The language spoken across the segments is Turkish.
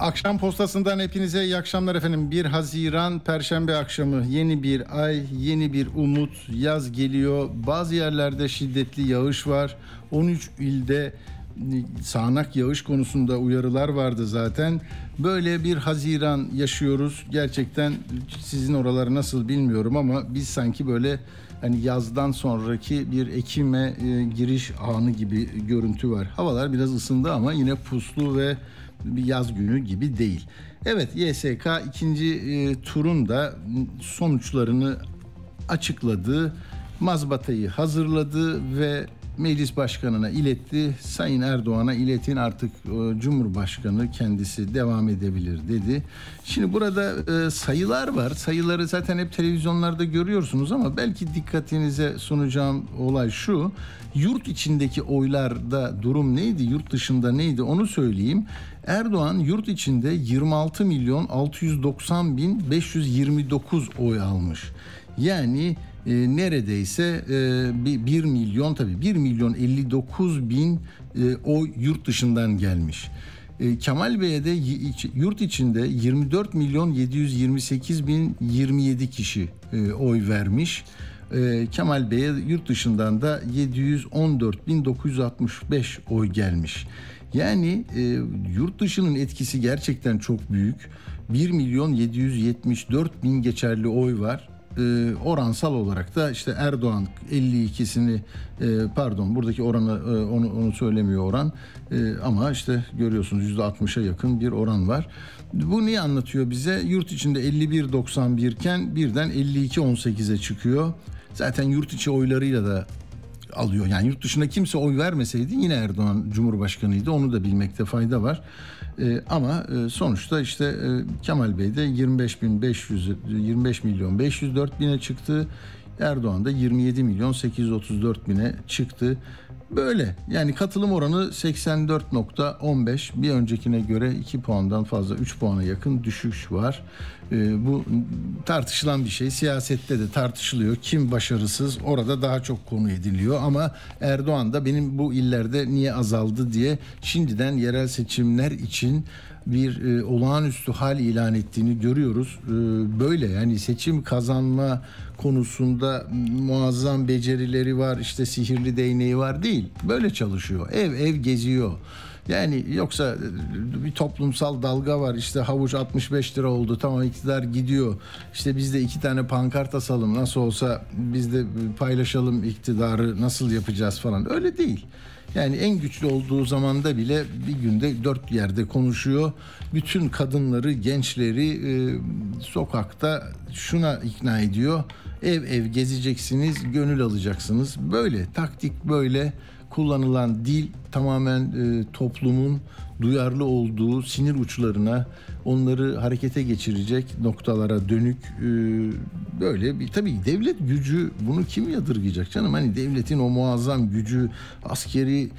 Akşam postasından hepinize iyi akşamlar efendim. 1 Haziran Perşembe akşamı yeni bir ay, yeni bir umut. Yaz geliyor. Bazı yerlerde şiddetli yağış var. 13 ilde sağanak yağış konusunda uyarılar vardı zaten. Böyle bir Haziran yaşıyoruz. Gerçekten sizin oraları nasıl bilmiyorum ama biz sanki böyle hani yazdan sonraki bir Ekim'e e, giriş anı gibi görüntü var. Havalar biraz ısındı ama yine puslu ve bir yaz günü gibi değil. Evet YSK ikinci e, turun da sonuçlarını açıkladı. Mazbatayı hazırladı ve meclis başkanına iletti. Sayın Erdoğan'a iletin artık e, Cumhurbaşkanı kendisi devam edebilir dedi. Şimdi burada e, sayılar var. Sayıları zaten hep televizyonlarda görüyorsunuz ama belki dikkatinize sunacağım olay şu. Yurt içindeki oylarda durum neydi? Yurt dışında neydi? Onu söyleyeyim. Erdoğan yurt içinde 26 milyon 690 bin 529 oy almış. Yani e, neredeyse e, 1 milyon tabii 1 milyon 59 bin e, oy yurt dışından gelmiş. E, Kemal Bey'e de yurt içinde 24 milyon 728 bin 27 kişi e, oy vermiş. E, Kemal Bey'e yurt dışından da 714.965 oy gelmiş. Yani e, yurt dışının etkisi gerçekten çok büyük. 1 milyon 774 bin geçerli oy var e, oransal olarak da işte Erdoğan 52'sini e, pardon buradaki oranı e, onu onu söylemiyor oran e, ama işte görüyorsunuz %60'a yakın bir oran var. Bu niye anlatıyor bize? Yurt içinde 51.91 iken birden 52.18'e çıkıyor. Zaten yurt içi oylarıyla da alıyor. Yani yurt dışında kimse oy vermeseydi yine Erdoğan Cumhurbaşkanıydı. Onu da bilmekte fayda var. E, ama e, sonuçta işte e, Kemal Bey de 25 bin 500 25 milyon 504 bine çıktı. Erdoğan da 27 milyon 834 bine çıktı. Böyle. Yani katılım oranı 84.15 bir öncekine göre 2 puandan fazla 3 puana yakın düşüş var. Ee, bu tartışılan bir şey. Siyasette de tartışılıyor. Kim başarısız? Orada daha çok konu ediliyor. Ama Erdoğan da benim bu illerde niye azaldı diye şimdiden yerel seçimler için bir e, olağanüstü hal ilan ettiğini görüyoruz. E, böyle yani seçim kazanma konusunda muazzam becerileri var, işte sihirli değneği var değil. Böyle çalışıyor. Ev ev geziyor. Yani yoksa bir toplumsal dalga var işte havuç 65 lira oldu tamam iktidar gidiyor işte biz de iki tane pankart asalım nasıl olsa biz de paylaşalım iktidarı nasıl yapacağız falan öyle değil. Yani en güçlü olduğu zamanda bile bir günde dört yerde konuşuyor. Bütün kadınları, gençleri e, sokakta şuna ikna ediyor. Ev ev gezeceksiniz, gönül alacaksınız. Böyle taktik böyle kullanılan dil tamamen e, toplumun duyarlı olduğu sinir uçlarına onları harekete geçirecek noktalara dönük e, böyle bir tabii devlet gücü bunu kim yadırgayacak canım? Hani devletin o muazzam gücü askeri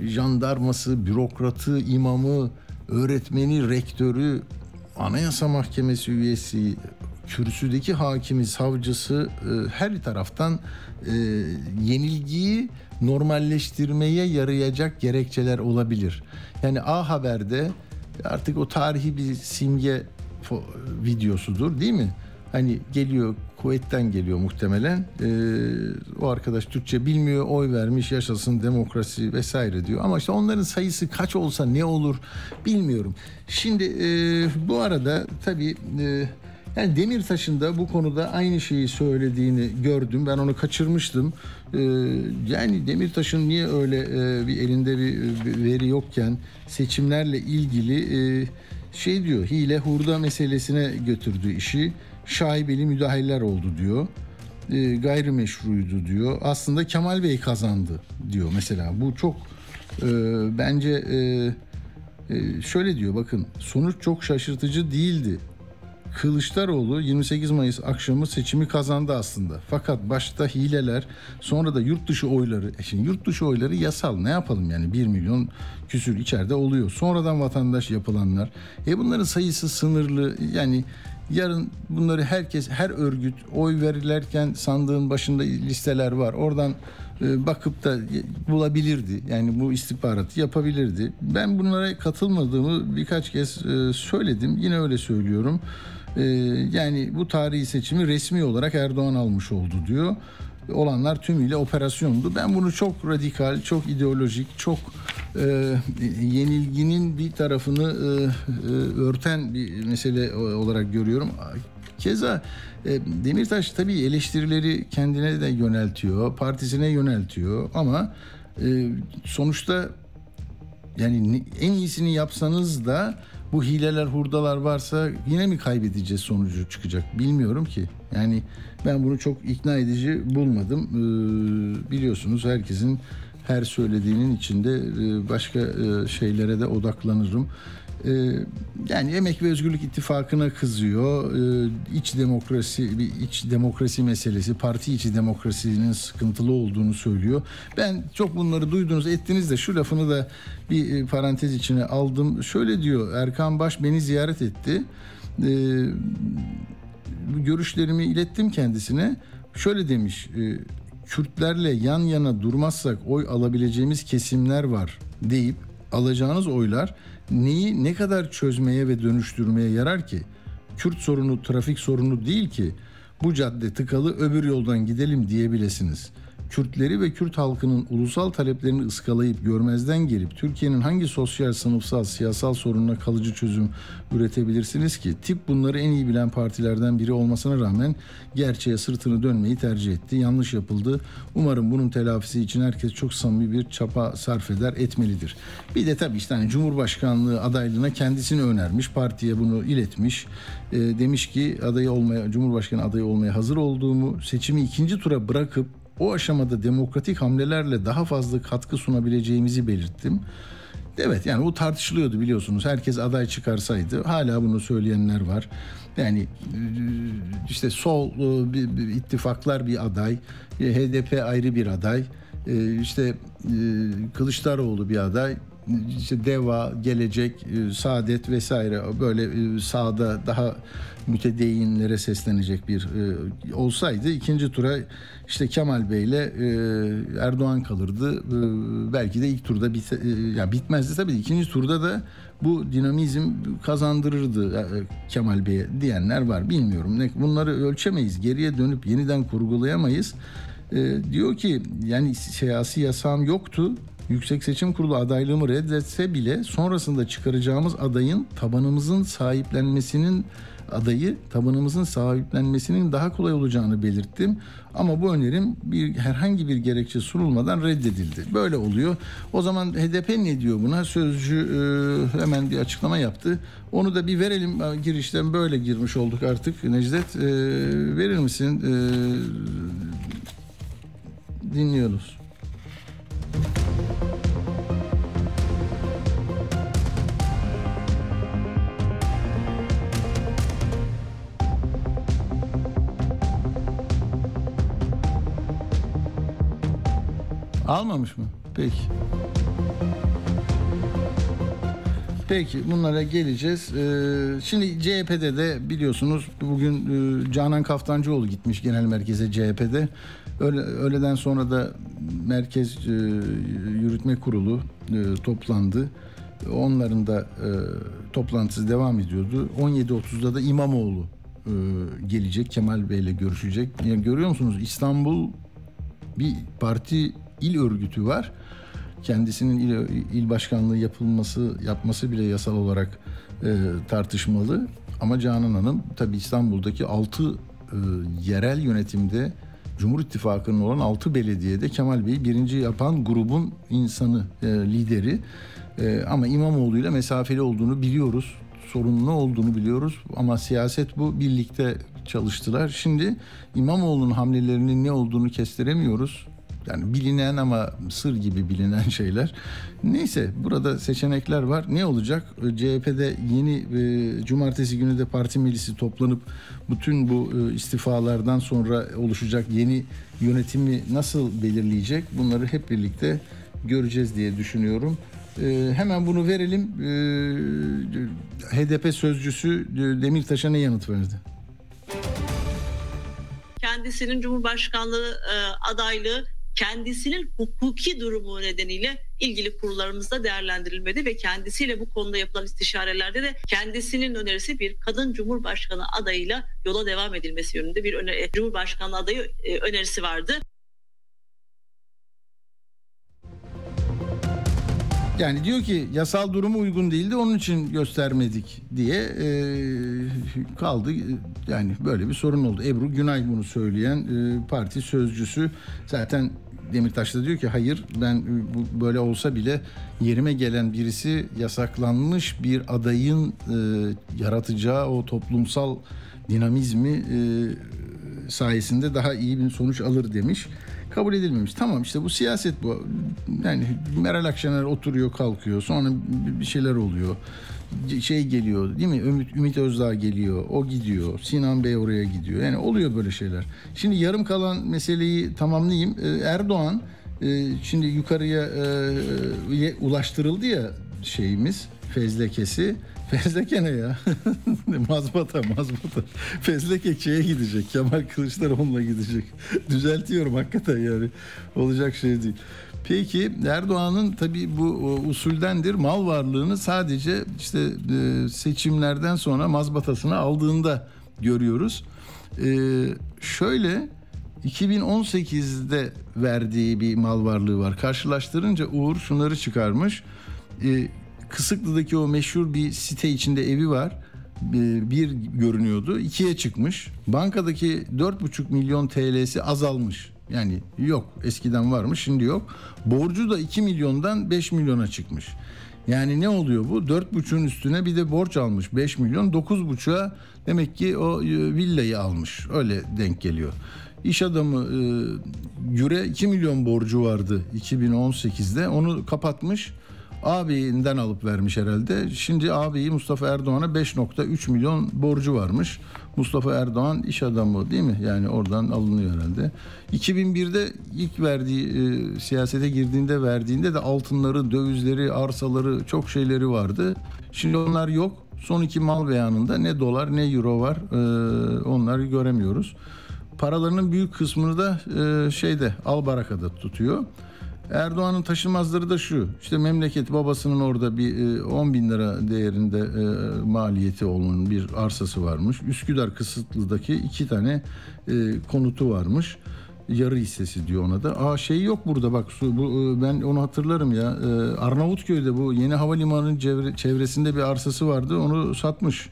jandarması bürokratı imamı öğretmeni rektörü anayasa mahkemesi üyesi kürsüdeki hakimi savcısı e, her taraftan e, yenilgiyi normalleştirmeye yarayacak gerekçeler olabilir. Yani A Haber'de artık o tarihi bir simge videosudur değil mi? Hani geliyor kuvvetten geliyor muhtemelen. Ee, o arkadaş Türkçe bilmiyor, oy vermiş, yaşasın demokrasi vesaire diyor. Ama işte onların sayısı kaç olsa ne olur bilmiyorum. Şimdi e, bu arada tabii e, yani Demirtaş'ın da bu konuda aynı şeyi söylediğini gördüm. Ben onu kaçırmıştım. Ee, yani Demirtaş'ın niye öyle e, bir elinde bir, bir veri yokken seçimlerle ilgili e, şey diyor hile hurda meselesine götürdü işi. Şaibeli müdahaleler oldu diyor. E, gayrimeşruydu diyor. Aslında Kemal Bey kazandı diyor mesela. Bu çok e, bence e, e, şöyle diyor bakın sonuç çok şaşırtıcı değildi Kılıçdaroğlu 28 Mayıs akşamı seçimi kazandı aslında. Fakat başta hileler sonra da yurt dışı oyları. E şimdi yurt dışı oyları yasal ne yapalım yani 1 milyon küsür içeride oluyor. Sonradan vatandaş yapılanlar. E bunların sayısı sınırlı yani yarın bunları herkes her örgüt oy verirlerken sandığın başında listeler var. Oradan e, bakıp da bulabilirdi. Yani bu istihbaratı yapabilirdi. Ben bunlara katılmadığımı birkaç kez e, söyledim. Yine öyle söylüyorum. E, yani bu tarihi seçimi resmi olarak Erdoğan almış oldu diyor. Olanlar tümüyle operasyondu. Ben bunu çok radikal, çok ideolojik, çok e, yenilginin bir tarafını e, e, örten bir mesele olarak görüyorum. Keza e, Demirtaş tabii eleştirileri kendine de yöneltiyor, partisine yöneltiyor ama e, sonuçta yani en iyisini yapsanız da bu hileler hurdalar varsa yine mi kaybedeceğiz sonucu çıkacak bilmiyorum ki. Yani ben bunu çok ikna edici bulmadım. Ee, biliyorsunuz herkesin her söylediğinin içinde e, başka e, şeylere de odaklanırım. Ee, yani Emek ve Özgürlük İttifakı'na kızıyor. Ee, iç demokrasi, bir iç demokrasi meselesi, parti içi demokrasinin sıkıntılı olduğunu söylüyor. Ben çok bunları duydunuz, ettiniz de şu lafını da bir e, parantez içine aldım. Şöyle diyor, Erkan Baş beni ziyaret etti. Ee, görüşlerimi ilettim kendisine. Şöyle demiş, e, Kürtlerle yan yana durmazsak oy alabileceğimiz kesimler var deyip alacağınız oylar neyi ne kadar çözmeye ve dönüştürmeye yarar ki? Kürt sorunu trafik sorunu değil ki. Bu cadde tıkalı öbür yoldan gidelim diyebilesiniz.'' Kürtleri ve Kürt halkının ulusal taleplerini ıskalayıp görmezden gelip Türkiye'nin hangi sosyal, sınıfsal, siyasal sorununa kalıcı çözüm üretebilirsiniz ki? Tip bunları en iyi bilen partilerden biri olmasına rağmen gerçeğe sırtını dönmeyi tercih etti. Yanlış yapıldı. Umarım bunun telafisi için herkes çok samimi bir çapa sarf eder, etmelidir. Bir de tabii işte hani Cumhurbaşkanlığı adaylığına kendisini önermiş, partiye bunu iletmiş. E, demiş ki adayı olmaya, Cumhurbaşkanı adayı olmaya hazır olduğumu, seçimi ikinci tura bırakıp o aşamada demokratik hamlelerle daha fazla katkı sunabileceğimizi belirttim. Evet yani bu tartışılıyordu biliyorsunuz. Herkes aday çıkarsaydı hala bunu söyleyenler var. Yani e, işte sol e, bir, bir ittifaklar bir aday, HDP ayrı bir aday, e, işte Kılıçdaroğlu bir aday, işte Deva, Gelecek, Saadet vesaire böyle sağda daha mütedeyinlere seslenecek bir e, olsaydı ikinci tura işte Kemal Bey ile e, Erdoğan kalırdı. E, belki de ilk turda bit, e, ya bitmezdi tabii. ikinci turda da bu dinamizm kazandırırdı e, Kemal Bey'e diyenler var. Bilmiyorum. Bunları ölçemeyiz. Geriye dönüp yeniden kurgulayamayız. E, diyor ki yani siyasi yasam yoktu. Yüksek Seçim Kurulu adaylığımı reddetse bile sonrasında çıkaracağımız adayın tabanımızın sahiplenmesinin adayı tabanımızın sahiplenmesinin daha kolay olacağını belirttim. Ama bu önerim bir herhangi bir gerekçe sunulmadan reddedildi. Böyle oluyor. O zaman HDP ne diyor buna? Sözcü e, hemen bir açıklama yaptı. Onu da bir verelim. Girişten böyle girmiş olduk artık. Necdet e, verir misin? E, dinliyoruz. Almamış mı? Peki. Peki bunlara geleceğiz. Ee, şimdi CHP'de de biliyorsunuz bugün e, Canan Kaftancıoğlu gitmiş genel merkeze CHP'de. Öyle, öğleden sonra da merkez e, yürütme kurulu e, toplandı. Onların da e, toplantısı devam ediyordu. 17.30'da da İmamoğlu e, gelecek. Kemal Bey ile görüşecek. Yani görüyor musunuz İstanbul bir parti il örgütü var. Kendisinin il, il başkanlığı yapılması yapması bile yasal olarak e, tartışmalı. Ama Canan Hanım tabi İstanbul'daki 6 e, yerel yönetimde Cumhur İttifakı'nın olan 6 belediyede Kemal Bey'i birinci yapan grubun insanı, e, lideri. E, ama İmamoğlu ile mesafeli olduğunu biliyoruz. Sorunlu olduğunu biliyoruz ama siyaset bu birlikte çalıştılar. Şimdi İmamoğlu'nun hamlelerinin ne olduğunu kestiremiyoruz Yani bilinen ama sır gibi bilinen şeyler. Neyse burada seçenekler var. Ne olacak? CHP'de yeni e, cumartesi günü de parti meclisi toplanıp bütün bu e, istifalardan sonra oluşacak yeni yönetimi nasıl belirleyecek? Bunları hep birlikte göreceğiz diye düşünüyorum. E, hemen bunu verelim. E, HDP sözcüsü Demirtaş'a ne yanıt verdi? Kendisinin Cumhurbaşkanlığı e, adaylığı kendisinin hukuki durumu nedeniyle ilgili kurullarımızda değerlendirilmedi ve kendisiyle bu konuda yapılan istişarelerde de kendisinin önerisi bir kadın cumhurbaşkanı adayıyla yola devam edilmesi yönünde bir öner- cumhurbaşkanı adayı e, önerisi vardı. Yani diyor ki yasal durumu uygun değildi onun için göstermedik diye e, kaldı. Yani böyle bir sorun oldu. Ebru Günay bunu söyleyen e, parti sözcüsü zaten Demirtaş da diyor ki hayır ben e, bu böyle olsa bile yerime gelen birisi yasaklanmış bir adayın e, yaratacağı o toplumsal dinamizmi e, sayesinde daha iyi bir sonuç alır demiş. Kabul edilmemiş. Tamam işte bu siyaset bu. Yani Meral Akşener oturuyor kalkıyor sonra bir şeyler oluyor. Şey geliyor değil mi? Ümit, Ümit Özdağ geliyor. O gidiyor. Sinan Bey oraya gidiyor. Yani oluyor böyle şeyler. Şimdi yarım kalan meseleyi tamamlayayım. Ee, Erdoğan e, şimdi yukarıya e, ulaştırıldı ya şeyimiz fezlekesi. Fezleke ne ya? mazbata mazbata. Fezleke şeye gidecek. Kemal Kılıçdaroğlu'na gidecek. Düzeltiyorum hakikaten yani. Olacak şey değil. Peki Erdoğan'ın tabii bu usuldendir mal varlığını sadece işte e, seçimlerden sonra mazbatasını aldığında görüyoruz. Ee, şöyle 2018'de verdiği bir mal varlığı var. Karşılaştırınca Uğur şunları çıkarmış. Ee, Kısıklı'daki o meşhur bir site içinde evi var. Bir görünüyordu. ikiye çıkmış. Bankadaki 4,5 milyon TL'si azalmış. Yani yok. Eskiden varmış şimdi yok. Borcu da 2 milyondan 5 milyona çıkmış. Yani ne oluyor bu? 4,5'un üstüne bir de borç almış 5 milyon. 9,5'a demek ki o villayı almış. Öyle denk geliyor. İş adamı e, Güre 2 milyon borcu vardı 2018'de. Onu kapatmış abiyinden alıp vermiş herhalde. Şimdi abiyi Mustafa Erdoğan'a 5.3 milyon borcu varmış. Mustafa Erdoğan iş adamı değil mi? Yani oradan alınıyor herhalde. 2001'de ilk verdiği e, siyasete girdiğinde verdiğinde de altınları, dövizleri, arsaları çok şeyleri vardı. Şimdi onlar yok. Son iki mal beyanında ne dolar ne euro var. E, onları göremiyoruz. Paralarının büyük kısmını da e, şeyde Albaraka'da tutuyor. Erdoğan'ın taşınmazları da şu. İşte memleket babasının orada bir 10 e, bin lira değerinde e, maliyeti olan bir arsası varmış. Üsküdar Kısıtlı'daki iki tane e, konutu varmış. Yarı hissesi diyor ona da. Aa şey yok burada bak su bu ben onu hatırlarım ya. Arnavutköy'de bu yeni havalimanının çevresinde bir arsası vardı. Onu satmış.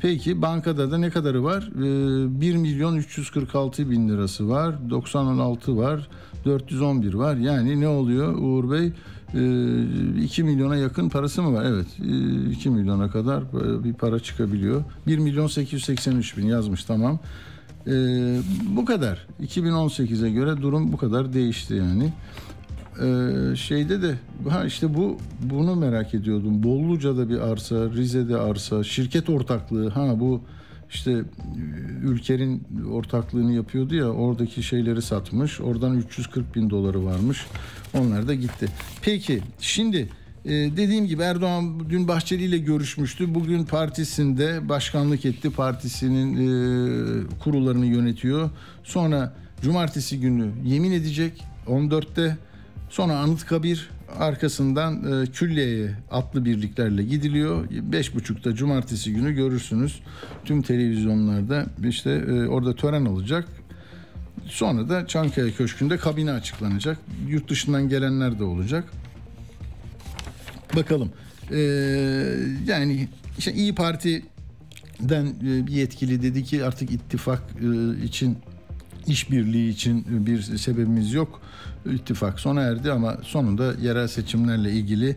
Peki bankada da ne kadarı var? 1 milyon 346 bin lirası var. 96 var. 411 var. Yani ne oluyor Uğur Bey? 2 ee, milyona yakın parası mı var? Evet 2 ee, milyona kadar e, bir para çıkabiliyor. 1 milyon 883 bin yazmış tamam. Ee, bu kadar. 2018'e göre durum bu kadar değişti yani. Ee, şeyde de ha işte bu bunu merak ediyordum. Bolluca'da bir arsa, Rize'de arsa, şirket ortaklığı. Ha bu işte e, Ülker'in ortaklığını yapıyordu ya oradaki şeyleri satmış. Oradan 340 bin doları varmış. Onlar da gitti. Peki şimdi e, dediğim gibi Erdoğan dün Bahçeli ile görüşmüştü. Bugün partisinde başkanlık etti. Partisinin e, kurullarını yönetiyor. Sonra cumartesi günü yemin edecek 14'te. Sonra Anıtkabir arkasından e, Külliye'ye atlı birliklerle gidiliyor. Beş buçukta cumartesi günü görürsünüz tüm televizyonlarda işte e, orada tören olacak. Sonra da Çankaya Köşkü'nde kabine açıklanacak. Yurt dışından gelenler de olacak. Bakalım. Ee, yani işte İyi Parti'den e, bir yetkili dedi ki artık ittifak e, için işbirliği için bir sebebimiz yok ittifak sona erdi ama sonunda yerel seçimlerle ilgili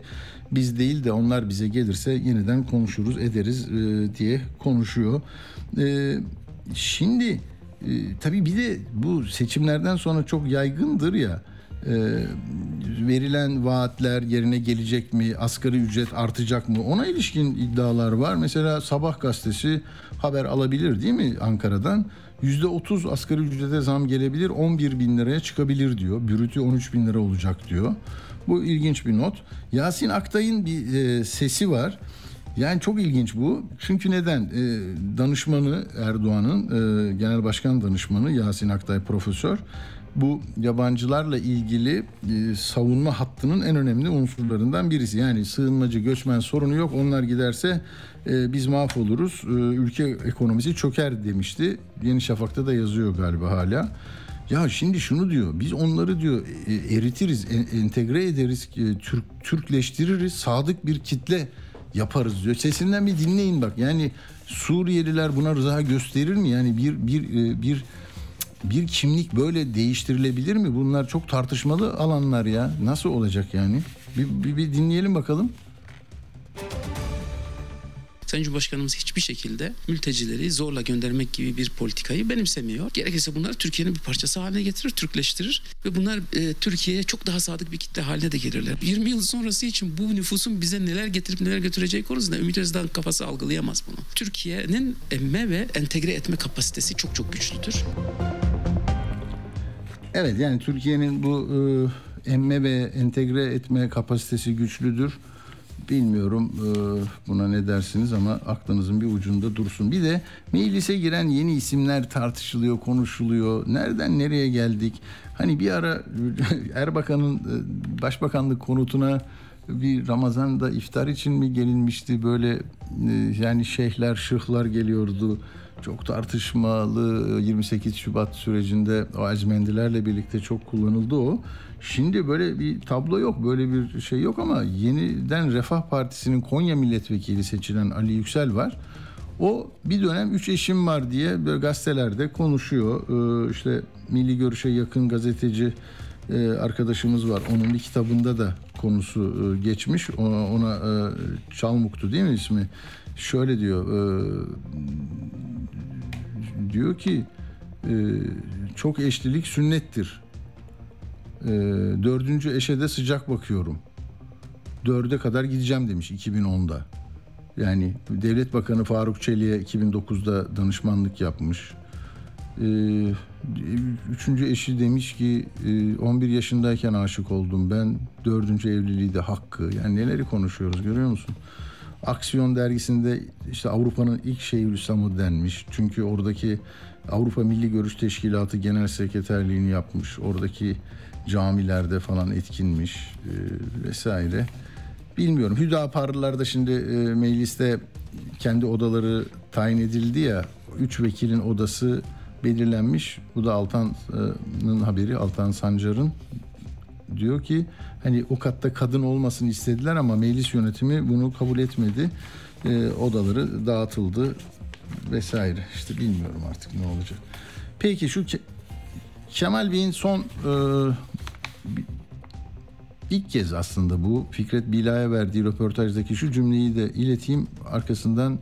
biz değil de onlar bize gelirse yeniden konuşuruz ederiz e, diye konuşuyor. E, şimdi tabii bir de bu seçimlerden sonra çok yaygındır ya e, verilen vaatler yerine gelecek mi? Asgari ücret artacak mı? Ona ilişkin iddialar var. Mesela Sabah gazetesi haber alabilir değil mi Ankara'dan? %30 asgari ücrete zam gelebilir 11 bin liraya çıkabilir diyor. Bürütü 13 bin lira olacak diyor. Bu ilginç bir not. Yasin Aktay'ın bir e, sesi var. Yani çok ilginç bu. Çünkü neden? E, danışmanı Erdoğan'ın e, genel başkan danışmanı Yasin Aktay profesör bu yabancılarla ilgili e, savunma hattının en önemli unsurlarından birisi. Yani sığınmacı göçmen sorunu yok. Onlar giderse e, biz mahvoluruz. E, ülke ekonomisi çöker demişti. Yeni Şafak'ta da yazıyor galiba hala. Ya şimdi şunu diyor. Biz onları diyor e, eritiriz, en, entegre ederiz, e, Türk Türkleştiririz. Sadık bir kitle yaparız diyor. Sesinden bir dinleyin bak. Yani Suriyeliler buna rıza gösterir mi? Yani bir bir e, bir bir kimlik böyle değiştirilebilir mi? Bunlar çok tartışmalı alanlar ya. Nasıl olacak yani? Bir, bir, bir dinleyelim bakalım. Sayın Cumhurbaşkanımız hiçbir şekilde mültecileri zorla göndermek gibi bir politikayı benimsemiyor. Gerekirse bunlar Türkiye'nin bir parçası haline getirir, Türkleştirir ve bunlar e, Türkiye'ye çok daha sadık bir kitle haline de gelirler. 20 yıl sonrası için bu nüfusun bize neler getirip neler götüreceği konusunda Ümit Özdağ kafası algılayamaz bunu. Türkiye'nin emme ve entegre etme kapasitesi çok çok güçlüdür. Evet yani Türkiye'nin bu e, emme ve entegre etme kapasitesi güçlüdür. Bilmiyorum e, buna ne dersiniz ama aklınızın bir ucunda dursun. Bir de meclise giren yeni isimler tartışılıyor, konuşuluyor. Nereden nereye geldik? Hani bir ara Erbakan'ın e, başbakanlık konutuna bir Ramazan'da iftar için mi gelinmişti? Böyle e, yani şeyhler, şıhlar geliyordu çok tartışmalı 28 Şubat sürecinde o azmendilerle birlikte çok kullanıldı o. Şimdi böyle bir tablo yok, böyle bir şey yok ama yeniden Refah Partisi'nin Konya milletvekili seçilen Ali Yüksel var. O bir dönem üç eşim var diye böyle gazetelerde konuşuyor. Ee, işte Milli Görüş'e yakın gazeteci e, arkadaşımız var. Onun bir kitabında da konusu e, geçmiş. Ona, ona e, Çalmuk'tu değil mi ismi? Şöyle diyor diyor ki e, çok eşlilik sünnettir. E, dördüncü eşe de sıcak bakıyorum. Dörde kadar gideceğim demiş 2010'da. Yani Devlet Bakanı Faruk Çelik'e 2009'da danışmanlık yapmış. E, üçüncü eşi demiş ki 11 yaşındayken aşık oldum ben. Dördüncü evliliği de hakkı. Yani neleri konuşuyoruz görüyor musun? Aksiyon dergisinde işte Avrupa'nın ilk Şeyhülislam'ı denmiş. Çünkü oradaki Avrupa Milli Görüş Teşkilatı Genel Sekreterliğini yapmış. Oradaki camilerde falan etkinmiş e, vesaire. Bilmiyorum. Hüdaparlılar da şimdi e, mecliste kendi odaları tayin edildi ya. Üç vekilin odası belirlenmiş. Bu da Altan'ın haberi. Altan Sancar'ın diyor ki hani o katta kadın olmasını istediler ama meclis yönetimi bunu kabul etmedi. E, odaları dağıtıldı vesaire. İşte bilmiyorum artık ne olacak. Peki şu Ke- Kemal Bey'in son e, ilk kez aslında bu Fikret Bila'ya verdiği röportajdaki şu cümleyi de ileteyim. Arkasından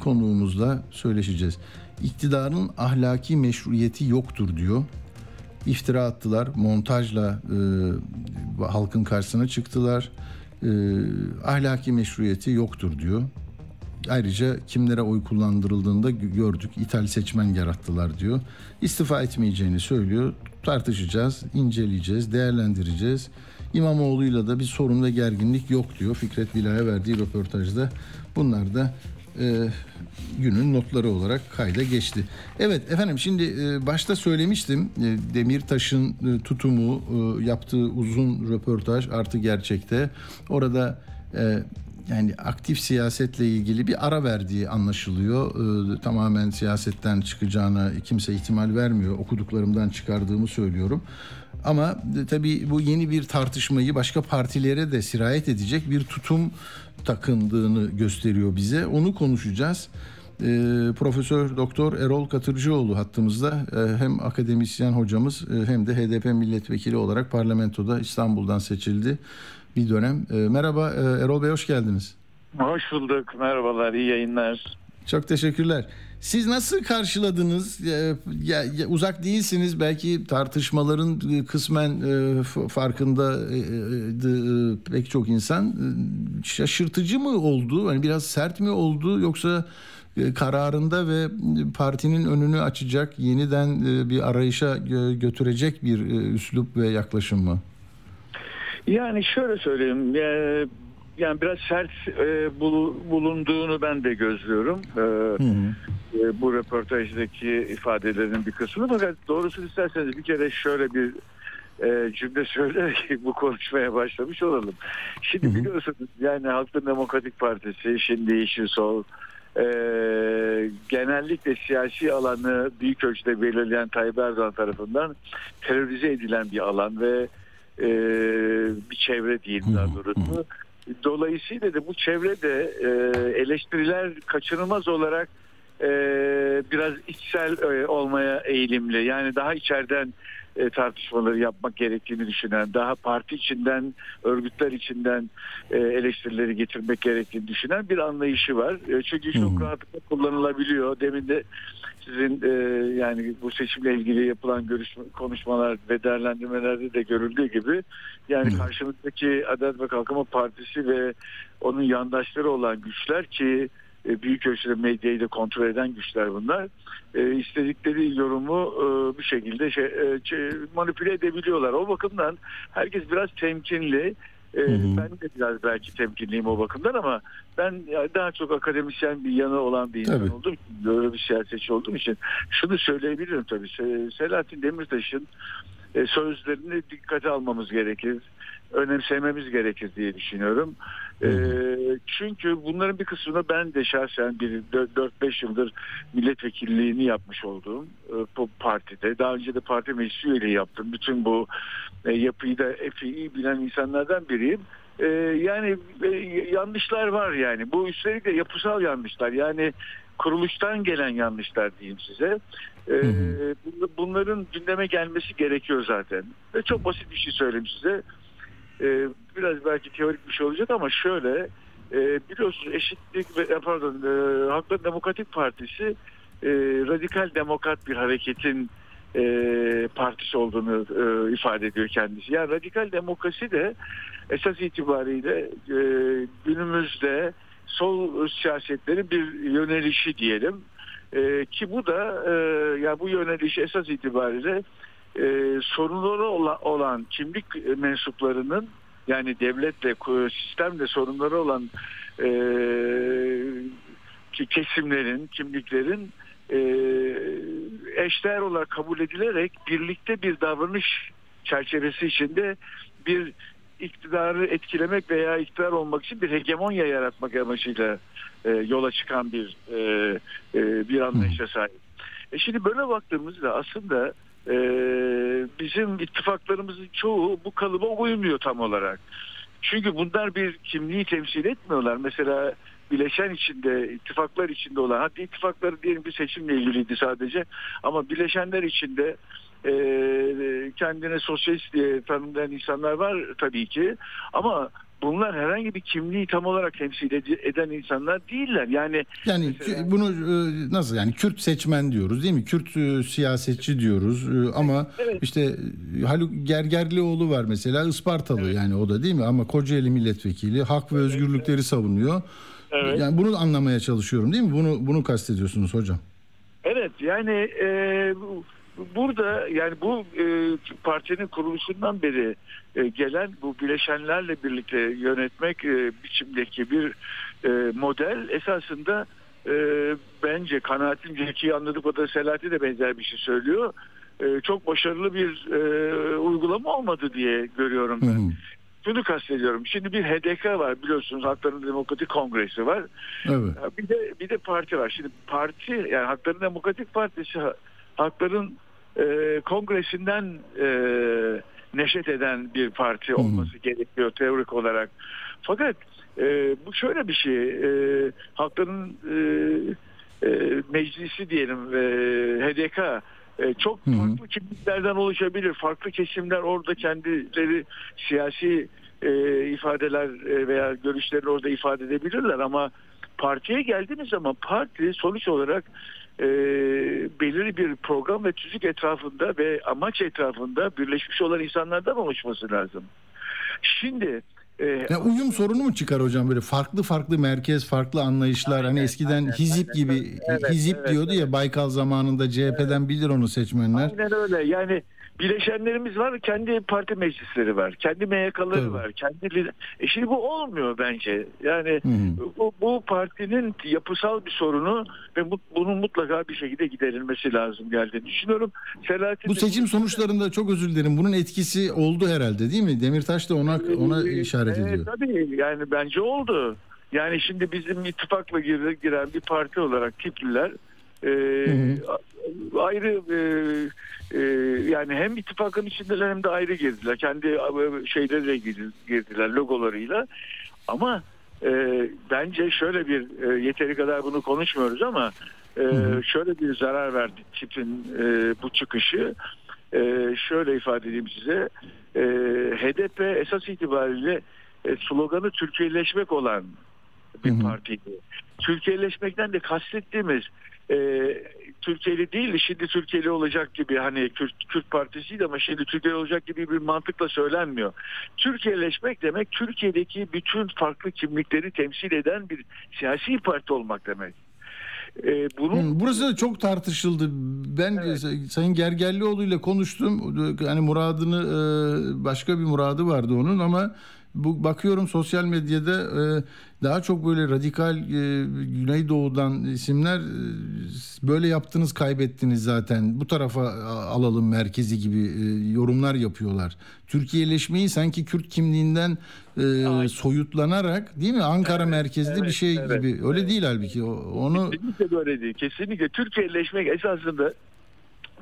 konuğumuzla söyleşeceğiz. İktidarın ahlaki meşruiyeti yoktur diyor iftira attılar. Montajla e, halkın karşısına çıktılar. E, ahlaki meşruiyeti yoktur diyor. Ayrıca kimlere oy kullandırıldığında gördük. İthal seçmen yarattılar diyor. İstifa etmeyeceğini söylüyor. Tartışacağız, inceleyeceğiz, değerlendireceğiz. İmamoğlu'yla da bir sorun ve gerginlik yok diyor. Fikret Bila'ya verdiği röportajda. Bunlar da e, günün notları olarak kayda geçti. Evet efendim şimdi e, başta söylemiştim e, Demirtaş'ın e, tutumu yaptığı uzun röportaj artı gerçekte. Orada yani aktif siyasetle ilgili bir ara verdiği anlaşılıyor. tamamen siyasetten çıkacağına kimse ihtimal vermiyor. Okuduklarımdan çıkardığımı söylüyorum. Ama tabii bu yeni bir tartışmayı başka partilere de sirayet edecek bir tutum takındığını gösteriyor bize. Onu konuşacağız. E, Profesör Doktor Erol Katırcıoğlu hattımızda e, hem akademisyen hocamız e, hem de HDP milletvekili olarak parlamentoda İstanbul'dan seçildi bir dönem. E, merhaba e, Erol Bey hoş geldiniz. Hoş bulduk. Merhabalar. iyi yayınlar. Çok teşekkürler. Siz nasıl karşıladınız? Ya, ya, uzak değilsiniz belki tartışmaların e, kısmen e, farkında e, e, pek çok insan e, şaşırtıcı mı oldu? Yani biraz sert mi oldu yoksa e, kararında ve partinin önünü açacak yeniden e, bir arayışa gö- götürecek bir e, üslup ve yaklaşım mı? Yani şöyle söyleyeyim. e, Yani biraz sert e, bulu- bulunduğunu ben de gözlüyorum. E, e, bu röportajdaki ifadelerin bir kısmını. Fakat doğrusunu isterseniz bir kere şöyle bir e, cümle söyleyerek bu konuşmaya başlamış olalım. Şimdi biliyorsunuz yani Halkın Demokratik Partisi, şimdi Yeşil Sol, e, genellikle siyasi alanı büyük ölçüde belirleyen Tayyip Erdoğan tarafından terörize edilen bir alan ve e, bir çevre değil daha doğrusu. Dolayısıyla da bu çevrede e, eleştiriler kaçınılmaz olarak e, biraz içsel e, olmaya eğilimli. Yani daha içeriden e, tartışmaları yapmak gerektiğini düşünen, daha parti içinden, örgütler içinden e, eleştirileri getirmek gerektiğini düşünen bir anlayışı var. E, çünkü çok rahatlıkla kullanılabiliyor. Demin de sizin e, yani bu seçimle ilgili yapılan görüşme, konuşmalar ve değerlendirmelerde de görüldüğü gibi yani karşımızdaki Adalet ve Kalkınma Partisi ve onun yandaşları olan güçler ki e, büyük ölçüde medyayı da kontrol eden güçler bunlar. E, istedikleri yorumu e, bir şekilde şey, e, şey, manipüle edebiliyorlar. O bakımdan herkes biraz temkinli. E, Ben de biraz belki temkinliyim o bakımdan ama ben daha çok akademisyen bir yanı olan bir insan Tabii. için, böyle bir siyasetçi olduğum için şunu söyleyebilirim tabii. Se- Selahattin Demirtaş'ın e, sözlerini dikkate almamız gerekir. Önemsememiz gerekir diye düşünüyorum. E, çünkü bunların bir kısmını ben de şahsen bir 4-5 yıldır milletvekilliğini yapmış olduğum e, bu partide. Daha önce de parti meclis üyeliği yaptım. Bütün bu e, yapıyı da epey iyi bilen insanlardan biriyim. E, yani e, yanlışlar var yani. Bu üstelik de yapısal yanlışlar. Yani kuruluştan gelen yanlışlar diyeyim size. E, bun- bunların gündeme gelmesi gerekiyor zaten. Ve çok basit bir şey söyleyeyim size. E, biraz belki teorik bir şey olacak ama şöyle e, biliyorsunuz eşitlik ve e, pardon e, Demokratik Partisi e, radikal demokrat bir hareketin partisi olduğunu ifade ediyor kendisi. Yani radikal demokrasi de esas itibariyle günümüzde sol siyasetlerin bir yönelişi diyelim. Ki bu da ya bu yöneliş esas itibariyle e, sorunları ola- olan kimlik mensuplarının yani devletle sistemle sorunları olan e, kesimlerin kimliklerin e, eşdeğer olarak kabul edilerek birlikte bir davranış çerçevesi içinde bir iktidarı etkilemek veya iktidar olmak için bir hegemonya yaratmak amacıyla e, yola çıkan bir e, e, bir anlayışa sahip. E şimdi böyle baktığımızda aslında e, bizim ittifaklarımızın çoğu bu kalıba uymuyor tam olarak. Çünkü bunlar bir kimliği temsil etmiyorlar. Mesela bileşen içinde, ittifaklar içinde olan, hadi ittifakları diyelim bir seçimle ilgiliydi sadece ama bileşenler içinde e, kendine sosyalist diye tanımlayan insanlar var tabii ki ama bunlar herhangi bir kimliği tam olarak temsil ed- eden insanlar değiller. Yani Yani Mesela- bunu e, nasıl yani Kürt seçmen diyoruz değil mi? Kürt e, siyasetçi diyoruz E, ama Evet. işte Haluk Gergerlioğlu var mesela Ispartalı yani o da değil mi? Ama Kocaeli milletvekili hak ve özgürlükleri savunuyor. Evet. Yani bunu anlamaya çalışıyorum değil mi? Bunu bunu kastediyorsunuz hocam. Evet yani e, bu- burada yani bu e, partinin kuruluşundan beri gelen bu bileşenlerle birlikte yönetmek e, biçimdeki bir e, model esasında e, bence kanaatimce ki anladık o da Selahattin de benzer bir şey söylüyor. E, çok başarılı bir e, uygulama olmadı diye görüyorum ben. hı. Şunu kastediyorum. Şimdi bir HDK var biliyorsunuz Hakların Demokratik Kongresi var. Evet. Bir de bir de parti var. Şimdi parti yani Hakların Demokratik Partisi ha- Hakların e, kongresinden e, neşet eden bir parti olması gerekiyor teorik olarak. Fakat e, bu şöyle bir şey. E, Hakların e, e, meclisi diyelim e, HDK e, çok Hı hı. farklı kimliklerden oluşabilir. Farklı kesimler orada kendileri siyasi e, ifadeler e, veya görüşlerini orada ifade edebilirler ama partiye geldiğimiz zaman parti sonuç olarak e, belirli bir program ve tüzük etrafında ve amaç etrafında birleşmiş olan insanlardan oluşması lazım. Şimdi e, Ya uyum sorunu mu çıkar hocam böyle farklı farklı merkez, farklı anlayışlar hani eskiden aynen, hizip aynen. gibi Evet, hizip evet, diyordu ya Baykal zamanında CHP'den bilir onu seçmenler. Aynen öyle. Yani bileşenlerimiz var, kendi parti meclisleri var, kendi MYK'ları Tabii. var, kendi e şimdi bu olmuyor bence. Yani hı. bu, bu partinin yapısal bir sorunu ve bu- bunun mutlaka bir şekilde giderilmesi lazım geldiğini düşünüyorum. Selahattin Bu seçim sonuçlarında çok özür dilerim bunun etkisi oldu herhalde değil mi? Demirtaş da ona ona Ee, işaret evet, ediyor. Tabii yani bence oldu. Yani şimdi bizim ittifakla gir- giren bir parti olarak Kipliler e, ayrı e, e, yani hem ittifakın içindeler hem de ayrı girdiler. Kendi e, şeyleriyle girdi- girdiler logolarıyla. Ama e, bence şöyle bir e, yeteri kadar bunu konuşmuyoruz ama e, hı. şöyle bir zarar verdi tipin e, bu çıkışı. E, şöyle ifade edeyim size. E, HDP esas itibariyle e, sloganı Türkiye'leşmek olan bir partiydi. Türkiye'leşmekten de kastettiğimiz e, Türkiye'li değil şimdi Türkiye'li olacak gibi hani Kürt, Kürt partisiydi ama şimdi Türkiye'li olacak gibi bir mantıkla söylenmiyor. Türkiye'leşmek demek Türkiye'deki bütün farklı kimlikleri temsil eden bir siyasi parti olmak demek. E, bunun Hı, Burası da çok tartışıldı. Ben Evet. Sayın Gergerlioğlu ile konuştum. Hani muradını e, başka bir muradı vardı onun ama bu bakıyorum sosyal medyada e, daha çok böyle radikal e, Güneydoğu'dan isimler e, böyle yaptınız kaybettiniz zaten. Bu tarafa alalım merkezi gibi e, yorumlar yapıyorlar. Türkiye'leşmeyi sanki Kürt kimliğinden e, soyutlanarak değil mi? Ankara merkezli bir evet, şey evet, gibi. Öyle evet. değil halbuki. Onu Kesinlikle böyle değil. Kesinlikle Türkiye'leşmek esasında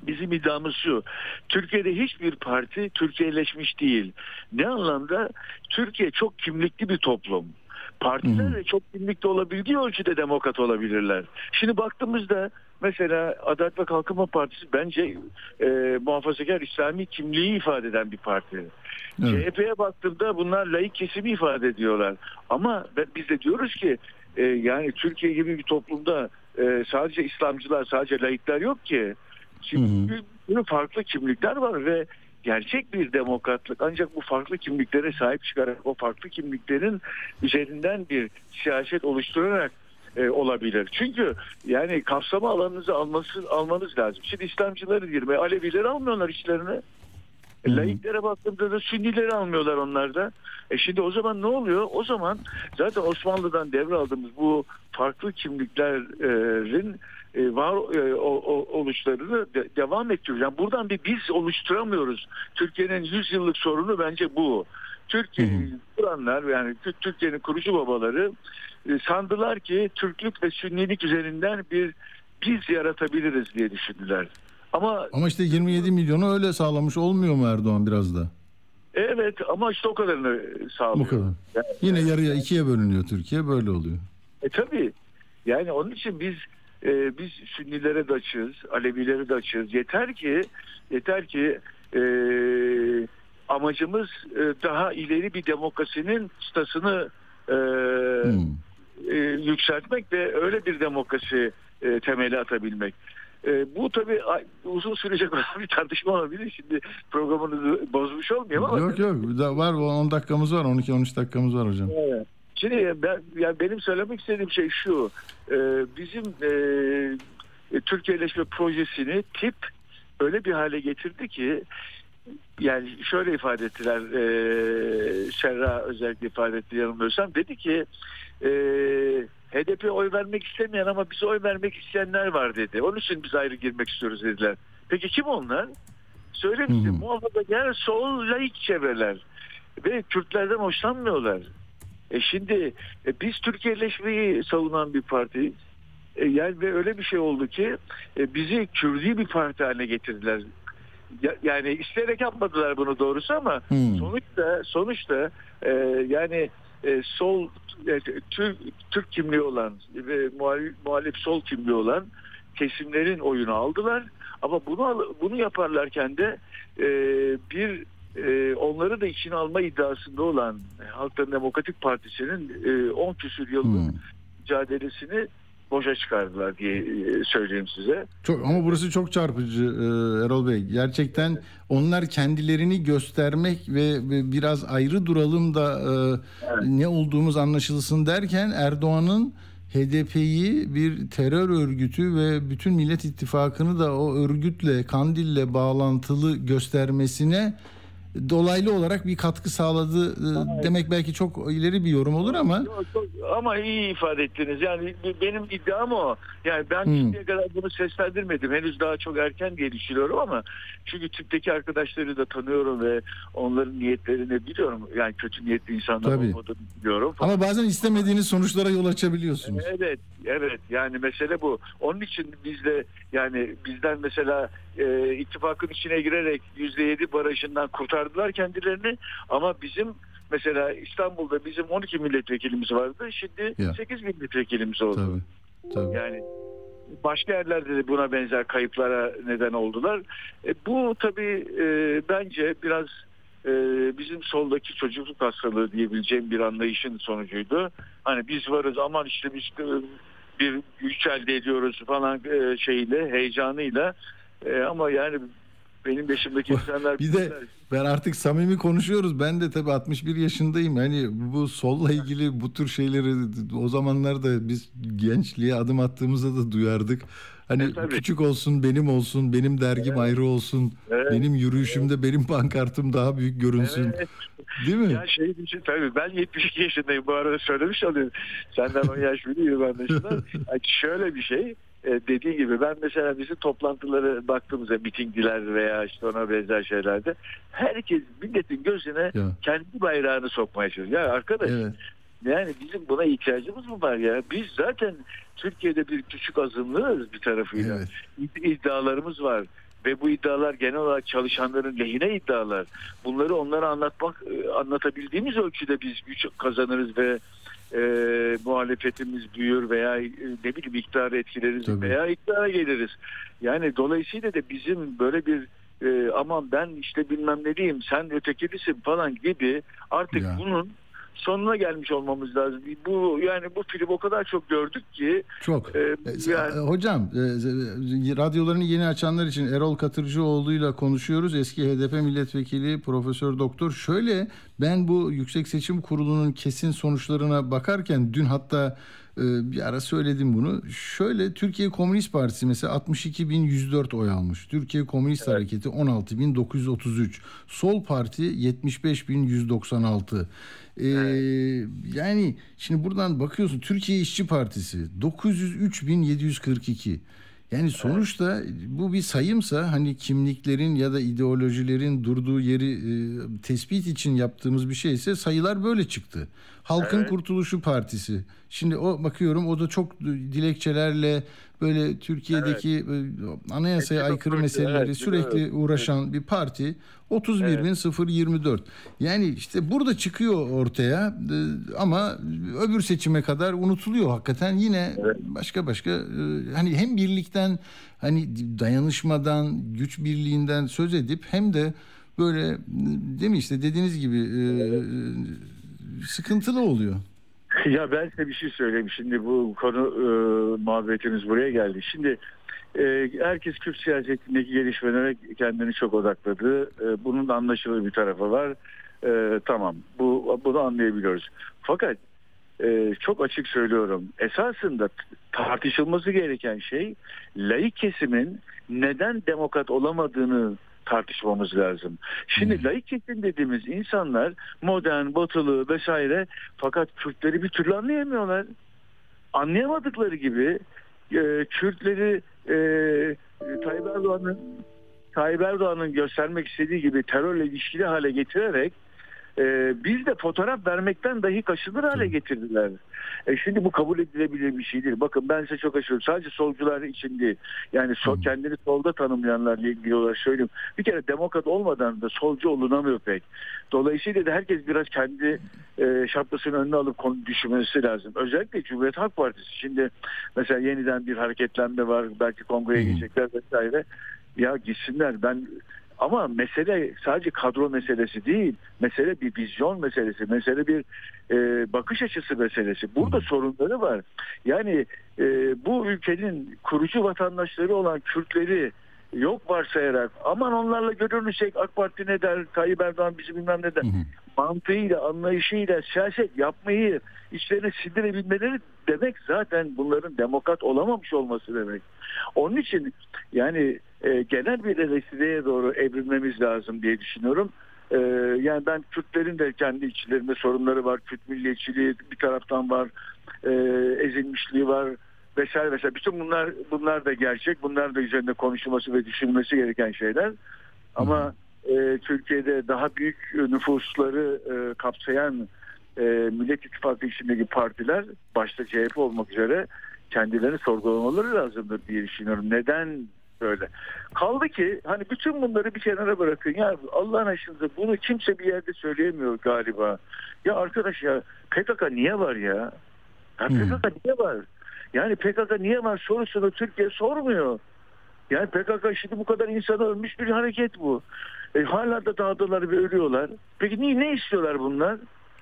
bizim iddiamız şu. Türkiye'de hiçbir parti Türkiye'leşmiş değil. Ne anlamda? Türkiye çok kimlikli bir toplum. Partiler de çok kimlikli olabildiği ölçüde demokrat olabilirler. Şimdi baktığımızda mesela Adalet ve Kalkınma Partisi bence e, muhafazakar İslami kimliği ifade eden bir parti. Evet. CHP'ye baktığımda bunlar laik kesimi ifade ediyorlar. Ama biz de diyoruz ki e, yani Türkiye gibi bir toplumda e, sadece İslamcılar, sadece laikler yok ki. Şimdi Hı hı. bir- bir farklı kimlikler var ve gerçek bir demokratlık ancak bu farklı kimliklere sahip çıkarak o farklı kimliklerin üzerinden bir siyaset oluşturarak e, olabilir. Çünkü yani kapsama alanınızı alması, almanız lazım. Şimdi İslamcıları girme, Alevileri almıyorlar içlerine. E, hı. Laiklere baktığımda da Sünnileri almıyorlar onlar da. E şimdi o zaman ne oluyor? O zaman zaten Osmanlı'dan devraldığımız bu farklı kimliklerin var e, o- o- oluşlarını de- devam ettiriyoruz. Yani buradan bir biz oluşturamıyoruz. Türkiye'nin 100 yıllık sorunu bence bu. Türkiye'yi kuranlar yani Tü- Türkiye'nin kurucu babaları e, sandılar ki Türklük ve Sünnilik üzerinden bir biz yaratabiliriz diye düşündüler. Ama Ama işte 27 milyonu öyle sağlamış olmuyor mu Erdoğan biraz da? evet ama işte o kadarını sağlıyor. Bu kadar. Yani- Yine yarıya ikiye bölünüyor Türkiye böyle oluyor. E tabii. Yani onun için biz e, biz Sünnilere de açığız, Alevilere de açığız. Yeter ki yeter ki e, amacımız e, daha ileri bir demokrasinin stasını e, Hmm. e, yükseltmek ve öyle bir demokrasi e, temeli atabilmek. E, bu tabii uzun sürecek olan bir tartışma olabilir. Şimdi programınızı bozmuş olmayayım ama Yok yok daha var 10 dakikamız var 12-13 dakikamız var hocam. Evet. Şimdi ben, yani benim söylemek istediğim şey şu. e, bizim e, e, Türkiye'leşme projesini tip öyle bir hale getirdi ki yani şöyle ifade ettiler e, Serra özellikle ifade etti yanılmıyorsam dedi ki e, HDP oy vermek istemeyen ama bize oy vermek isteyenler var dedi. Onun için biz ayrı girmek istiyoruz dediler. Peki kim onlar? Söyle bize Hı hı. muhafazakar sol laik çevreler ve Kürtlerden hoşlanmıyorlar. E şimdi e, biz Türkiye'leşmeyi savunan bir partiyiz. E, yani ve öyle bir şey oldu ki e, bizi Kürdi bir parti haline getirdiler. Ya- yani isteyerek yapmadılar bunu doğrusu ama Hmm. sonuçta sonuçta e, yani e, sol e, Türk, Türk kimliği olan ve muhalif, muhalif sol kimliği olan kesimlerin oyunu aldılar. Ama bunu bunu yaparlarken de e, bir e, onları da içine alma iddiasında olan Halkların Demokratik Partisi'nin e, 10 küsür yıllık Hmm. mücadelesini boşa çıkardılar diye e, söyleyeyim size. Çok ama burası çok çarpıcı e, Erol Bey. Gerçekten onlar kendilerini göstermek ve, ve biraz ayrı duralım da e, ne olduğumuz anlaşılsın derken Erdoğan'ın HDP'yi bir terör örgütü ve bütün Millet İttifakı'nı da o örgütle, Kandil'le bağlantılı göstermesine dolaylı olarak bir katkı sağladı e, demek belki çok ileri bir yorum olur ama Yok, Ama iyi ifade ettiniz. Yani benim iddiam o. Yani ben Hmm. şimdiye kadar bunu seslendirmedim. Henüz daha çok erken diye düşünüyorum ama çünkü tüpteki arkadaşları da tanıyorum ve onların niyetlerini biliyorum. Yani kötü niyetli insanlar Tabii. olmadığını biliyorum. ama bazen istemediğiniz sonuçlara yol açabiliyorsunuz. Evet, evet. Yani mesele bu. Onun için biz de yani bizden mesela e, ittifakın içine girerek %7 barajından kurtardılar kendilerini ama bizim mesela İstanbul'da bizim 12 milletvekilimiz vardı. Şimdi Ya. 8 milletvekilimiz oldu. Tabii. Tabii. Yani başka yerlerde de buna benzer kayıplara neden oldular. E, bu tabii e, bence biraz e, bizim soldaki çocukluk hastalığı diyebileceğim bir anlayışın sonucuydu. Hani biz varız aman işte biz e, bir güç elde ediyoruz falan e, şeyle heyecanıyla E, ama yani benim yaşımdaki insanlar Bir de ben artık samimi konuşuyoruz. Ben de tabii 61 yaşındayım. Hani bu solla ilgili bu tür şeyleri o zamanlarda biz gençliğe adım attığımızda da duyardık. Hani E, tabii. küçük olsun, benim olsun, benim dergim ayrı olsun, Evet. benim yürüyüşümde benim pankartım daha büyük görünsün. Evet. Değil mi? Ya şey için tabii ben 72 yaşındayım bu arada söylemiş olayım. Senden 10 yaş büyüğüm anlaşılan. Yani şöyle bir şey dediği gibi ben mesela bizim toplantıları baktığımızda mitingler veya işte ona benzer şeylerde herkes milletin gözüne Ya. kendi bayrağını sokmaya çalışıyor. Ya arkadaş Evet. yani bizim buna ihtiyacımız mı var ya? Biz zaten Türkiye'de bir küçük azınlığız bir tarafıyla. Evet. İd- iddialarımız var. Ve bu iddialar genel olarak çalışanların lehine iddialar. Bunları onlara anlatmak, e, anlatabildiğimiz ölçüde biz güç kazanırız ve e, muhalefetimiz büyür veya e, ne bileyim iktidarı etkileriz Tabii. veya iktidara geliriz. Yani dolayısıyla da bizim böyle bir e, aman ben işte bilmem ne diyeyim sen ötekilisin falan gibi artık Ya. bunun sonuna gelmiş olmamız lazım. Bu yani bu film o kadar çok gördük ki Çok. e, E, yani- e, Hocam e, e, radyolarını yeni açanlar için Erol Katırcıoğlu'yla konuşuyoruz. Eski HDP milletvekili Profesör Doktor. Şöyle ben bu Yüksek Seçim Kurulu'nun kesin sonuçlarına bakarken dün hatta bir ara söyledim bunu. Şöyle Türkiye Komünist Partisi mesela 62.104 oy almış. Türkiye Komünist Hareketi 16.933. Sol Parti 75.196. Ee, yani şimdi buradan bakıyorsun Türkiye İşçi Partisi 903.742. Yani sonuçta bu bir sayımsa hani kimliklerin ya da ideolojilerin durduğu yeri e, tespit için yaptığımız bir şeyse sayılar böyle çıktı. Halkın Evet. Kurtuluşu Partisi. Şimdi o bakıyorum o da çok dilekçelerle böyle Türkiye'deki e, anayasaya Hepsi aykırı meseleleri evet, sürekli evet. uğraşan bir parti. 31.024. Yani işte burada çıkıyor ortaya e, ama öbür seçime kadar unutuluyor hakikaten. Yine başka başka e, hani hem birlikten hani dayanışmadan güç birliğinden söz edip hem de böyle değil mi? İşte dediğiniz gibi e, sıkıntılı oluyor. Ya ben size bir şey söyleyeyim. Şimdi bu konu e, muhabbetimiz buraya geldi. Şimdi e, herkes Kürt siyasetindeki gelişmelere kendini çok odakladı. E, bunun anlaşılır bir tarafı var. E, tamam bu bunu anlayabiliyoruz. Fakat e, çok açık söylüyorum. Esasında tartışılması gereken şey laik kesimin neden demokrat olamadığını tartışmamız lazım. Şimdi Hmm. laik kesim dediğimiz insanlar modern, batılı vesaire fakat Kürtleri bir türlü anlayamıyorlar. Anlayamadıkları gibi e, Kürtleri e, Tayyip Erdoğan'ın Tayyip Erdoğan'ın göstermek istediği gibi terörle ilişkili hale getirerek e, biz de fotoğraf vermekten dahi kaçınır hale getirdiler. E, şimdi bu kabul edilebilir bir şey değil. Bakın ben size çok açıyorum. Sadece solcular için değil. Yani so, kendini solda tanımlayanlarla ilgili olarak söyleyeyim. Bir kere demokrat olmadan da solcu olunamıyor pek. Dolayısıyla da herkes biraz kendi e, şapkasının önüne alıp konu düşünmesi lazım. Özellikle Cumhuriyet Halk Partisi. Şimdi mesela yeniden bir hareketlenme var. Belki kongreye gidecekler vesaire. Ya gitsinler. Ben Ama mesele sadece kadro meselesi değil. Mesele bir vizyon meselesi. Mesele bir e, bakış açısı meselesi. Burada sorunları var. Yani e, bu ülkenin kurucu vatandaşları olan Kürtleri yok varsayarak aman onlarla görünürsek AK Parti ne der, Tayyip Erdoğan bizi bilmem ne der. Mantığıyla, anlayışıyla siyaset yapmayı içlerine sindirebilmeleri demek zaten bunların demokrat olamamış olması demek. Onun için yani e, genel bir eleştiriye doğru evrilmemiz lazım diye düşünüyorum. E, yani ben Kürtlerin de kendi içlerinde sorunları var. Kürt milliyetçiliği bir taraftan var. E, ezilmişliği var vesaire vesaire. Bütün bunlar bunlar da gerçek. Bunlar da üzerinde konuşulması ve düşünülmesi gereken şeyler. Ama e, Türkiye'de daha büyük nüfusları e, kapsayan e, Millet İttifakı içindeki partiler başta CHP olmak üzere kendilerini sorgulamaları lazımdır diye düşünüyorum. Neden böyle? Kaldı ki hani bütün bunları bir kenara bırakın. Ya Allah'ın aşkına bunu kimse bir yerde söyleyemiyor galiba. Ya arkadaş ya PKK niye var ya? ya PKK niye var? Yani PKK niye var sorusunu Türkiye sormuyor. Yani PKK şimdi bu kadar insan ölmüş bir hareket bu. E, hala da dağdalar ve ölüyorlar. Peki niye ne istiyorlar bunlar?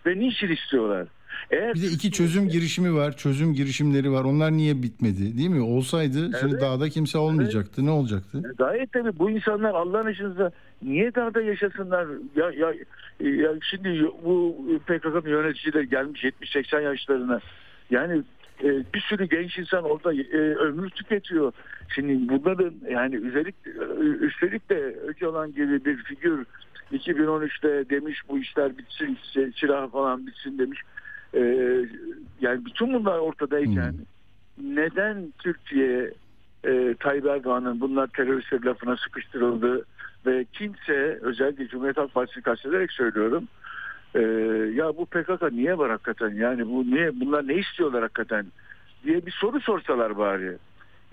Ve niçin istiyorlar? Eğer Bir de iki çözüm girişimi var, çözüm girişimleri var. Onlar niye bitmedi? Değil mi? Olsaydı şimdi Evet. dağda kimse olmayacaktı. Ne olacaktı? Gayet tabii bu insanlar Allah'ın işinizde niye dağda yaşasınlar? Ya, ya, ya şimdi bu PKK'nın yöneticileri gelmiş 70-80 yaşlarına. Yani e, bir sürü genç insan orada e, ömür tüketiyor. Şimdi bunların yani üstelik, üstelik de Öcalan gibi bir figür 2013'te demiş bu işler bitsin, şey, silah falan bitsin demiş. E, yani bütün bunlar ortadayken neden Türkiye e, Tayyip Erdoğan'ın bunlar teröristler lafına sıkıştırıldı ve kimse özellikle Cumhuriyet Halk Partisi'ni kastederek söylüyorum e, ya bu PKK niye var hakikaten yani bu niye bunlar ne istiyorlar hakikaten diye bir soru sorsalar bari.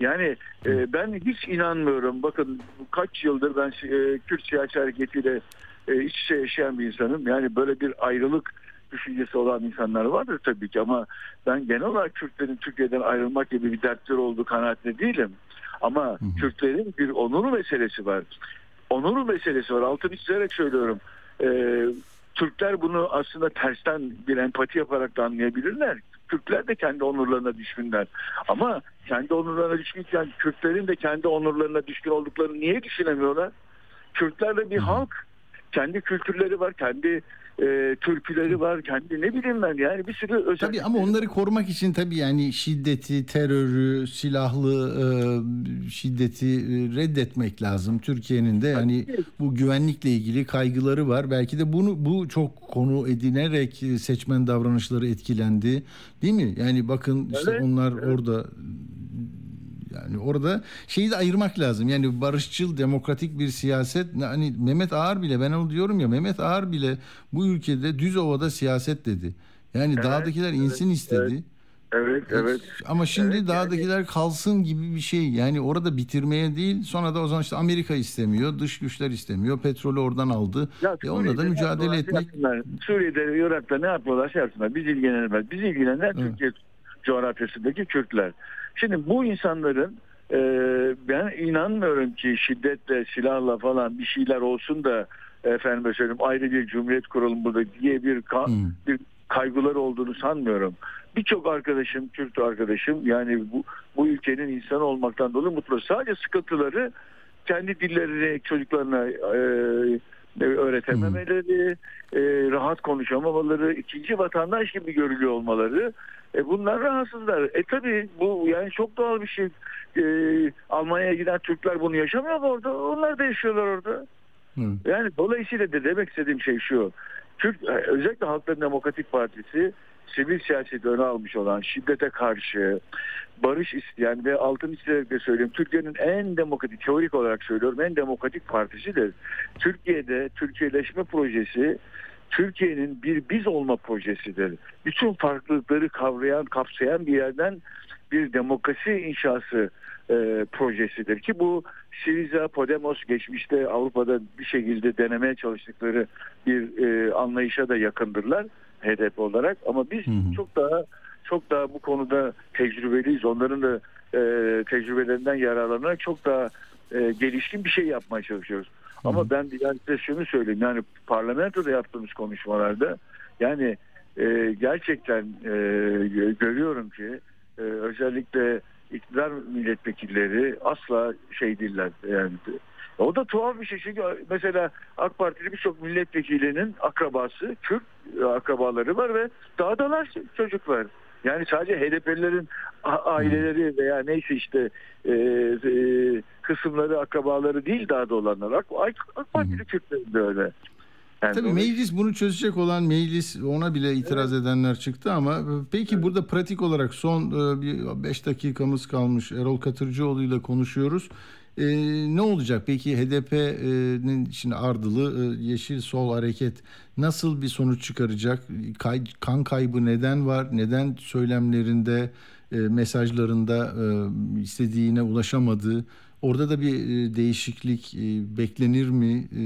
Yani e, ben hiç inanmıyorum. Bakın kaç yıldır ben e, Kürt siyasi hareketiyle e, iç içe yaşayan bir insanım. Yani böyle bir ayrılık düşüncesi olan insanlar vardır tabii ki ama ben genel olarak Kürtlerin Türkiye'den ayrılmak gibi bir dertleri olduğu kanaatinde değilim. Ama Kürtlerin bir onuru meselesi var. Onuru meselesi var. Altını çizerek söylüyorum. Ee, Türkler bunu aslında tersten bir empati yaparak da anlayabilirler. Türkler de kendi onurlarına düşkünler. Ama kendi onurlarına düşkünken Kürtlerin de kendi onurlarına düşkün olduklarını niye düşünemiyorlar? Kürtler de bir halk. Kendi kültürleri var, kendi e, türküleri var, kendi ne bileyim ben yani bir sürü özel... Tabii ama onları korumak için tabii yani şiddeti, terörü, silahlı e, şiddeti e, reddetmek lazım. Türkiye'nin de yani bu güvenlikle ilgili kaygıları var. Belki de bunu bu çok konu edinerek seçmen davranışları etkilendi. Değil mi? Yani bakın işte Evet, onlar evet. orada yani orada şeyi de ayırmak lazım. Yani barışçıl, demokratik bir siyaset. Hani Mehmet Ağar bile ben onu diyorum ya Mehmet Ağar bile bu ülkede düz ovada siyaset dedi. Yani dağdakiler insin istedi. Evet, evet. Ama şimdi Evet, dağdakiler kalsın gibi bir şey. Yani orada bitirmeye değil. Sonra da o zaman işte Amerika istemiyor, dış güçler istemiyor. Petrolü oradan aldı. E onunla da mücadele etmek. yapsınlar. Suriye'de, Irak'ta ne yapıyorlar şey yapsınlar. Biz ilgilenmez. Biz ilgilenenler Evet. Türkiye coğrafyasındaki Kürtler. Şimdi bu insanların e, ben inanmıyorum ki şiddetle, silahla falan bir şeyler olsun da efendim söyleyeyim ayrı bir cumhuriyet kuralım burada diye bir ka- Hmm. bir kaygıları olduğunu sanmıyorum. Birçok arkadaşım, Kürt arkadaşım yani bu, bu ülkenin insanı olmaktan dolayı mutlu. Sadece sıkıntıları kendi dillerini çocuklarına e, öğretememeleri, e, rahat konuşamamaları, ikinci vatandaş gibi görülüyor olmaları. E, bunlar rahatsızlar. E tabi bu yani çok doğal bir şey. E, Almanya'ya giden Türkler bunu yaşamıyor mu orada? Onlar da yaşıyorlar orada. Hı. Yani dolayısıyla da demek istediğim şey şu. Türk, e, özellikle Halkların Demokratik Partisi sivil siyaseti öne almış olan şiddete karşı barış isteyen ve altını çizerek de söyleyeyim Türkiye'nin en demokratik teorik olarak söylüyorum en demokratik partisidir. Türkiye'de Türkiye'leşme projesi Türkiye'nin bir biz olma projesidir. Bütün farklılıkları kavrayan, kapsayan bir yerden bir demokrasi inşası e, projesidir ki bu Siriza, Podemos geçmişte Avrupa'da bir şekilde denemeye çalıştıkları bir e, anlayışa da yakındırlar HDP olarak ama biz Hı hı. çok daha çok daha bu konuda tecrübeliyiz. Onların da e, tecrübelerinden yararlanarak çok daha e, gelişkin bir şey yapmaya çalışıyoruz. Ama ben yani size şunu söyleyeyim yani parlamentoda yaptığımız konuşmalarda yani e, gerçekten e, görüyorum ki e, özellikle iktidar milletvekilleri asla şey değiller yani o da tuhaf bir şey çünkü mesela AK Partili birçok milletvekilinin akrabası Kürt akrabaları var ve dağdalar çocuk var. Yani sadece HDP'lilerin aileleri veya neyse işte e, e, kısımları akrabaları değil dağda olanlar. AK, AK Partili Kürtlerin de öyle. Yani Tabii meclis bunu çözecek olan meclis ona bile itiraz evet. edenler çıktı ama peki evet. burada pratik olarak son e, bir 5 dakikamız kalmış Erol Katırcıoğlu ile konuşuyoruz. Ee, ne olacak peki HDP'nin şimdi ardılı e, Yeşil Sol Hareket nasıl bir sonuç çıkaracak? Kay, kan kaybı neden var? Neden söylemlerinde, e, mesajlarında e, istediğine ulaşamadı? Orada da bir e, değişiklik e, beklenir mi? E,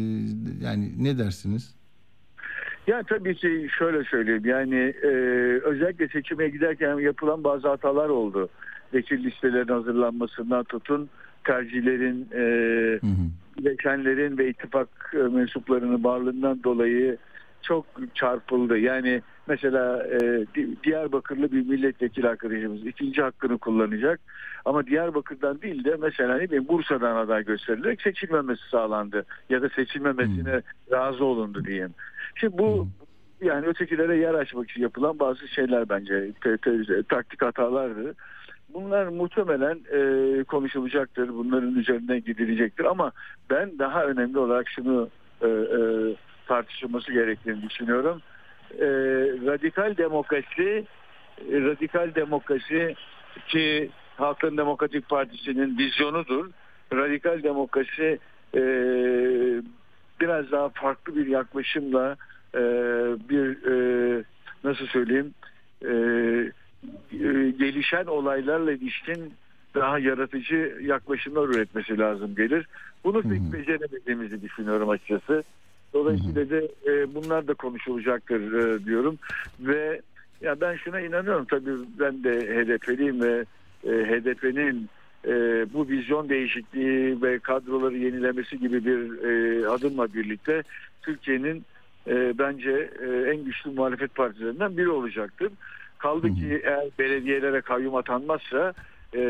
yani ne dersiniz? Ya tabii ki şöyle söyleyeyim yani e, özellikle seçime giderken yapılan bazı hatalar oldu. Vekil listelerin hazırlanmasından tutun tercihlerin, e, bileşenlerin ve ittifak e, mensuplarının varlığından dolayı çok çarpıldı. Yani mesela e, Diyarbakırlı bir milletvekili arkadaşımız ikinci hakkını kullanacak. Ama Diyarbakır'dan değil de mesela ne bileyim Bursa'dan aday gösterilerek seçilmemesi sağlandı. Ya da seçilmemesine hmm. razı olundu diyeyim. Şimdi bu hmm. yani ötekilere yer açmak için yapılan bazı şeyler bence te, te, taktik hatalardı. Bunlar muhtemelen e, konuşulacaktır. Bunların üzerinden gidilecektir. Ama ben daha önemli olarak şunu e, e, tartışılması gerektiğini düşünüyorum. E, radikal demokrasi e, radikal demokrasi ki Halkın Demokratik Partisi'nin vizyonudur. Radikal demokrasi e, biraz daha farklı bir yaklaşımla e, bir e, nasıl söyleyeyim e, gelişen olaylarla ilişkin daha yaratıcı yaklaşımlar üretmesi lazım gelir. Bunu pek beceremediğimizi düşünüyorum açıkçası. Dolayısıyla da e, bunlar da konuşulacaktır e, diyorum ve ya ben şuna inanıyorum tabii ben de HDP'liyim ve e, HDP'nin e, bu vizyon değişikliği ve kadroları yenilemesi gibi bir e, adımla birlikte Türkiye'nin e, bence e, en güçlü muhalefet partilerinden biri olacaktır. Kaldı ki eğer belediyelere kayyum atanmazsa e,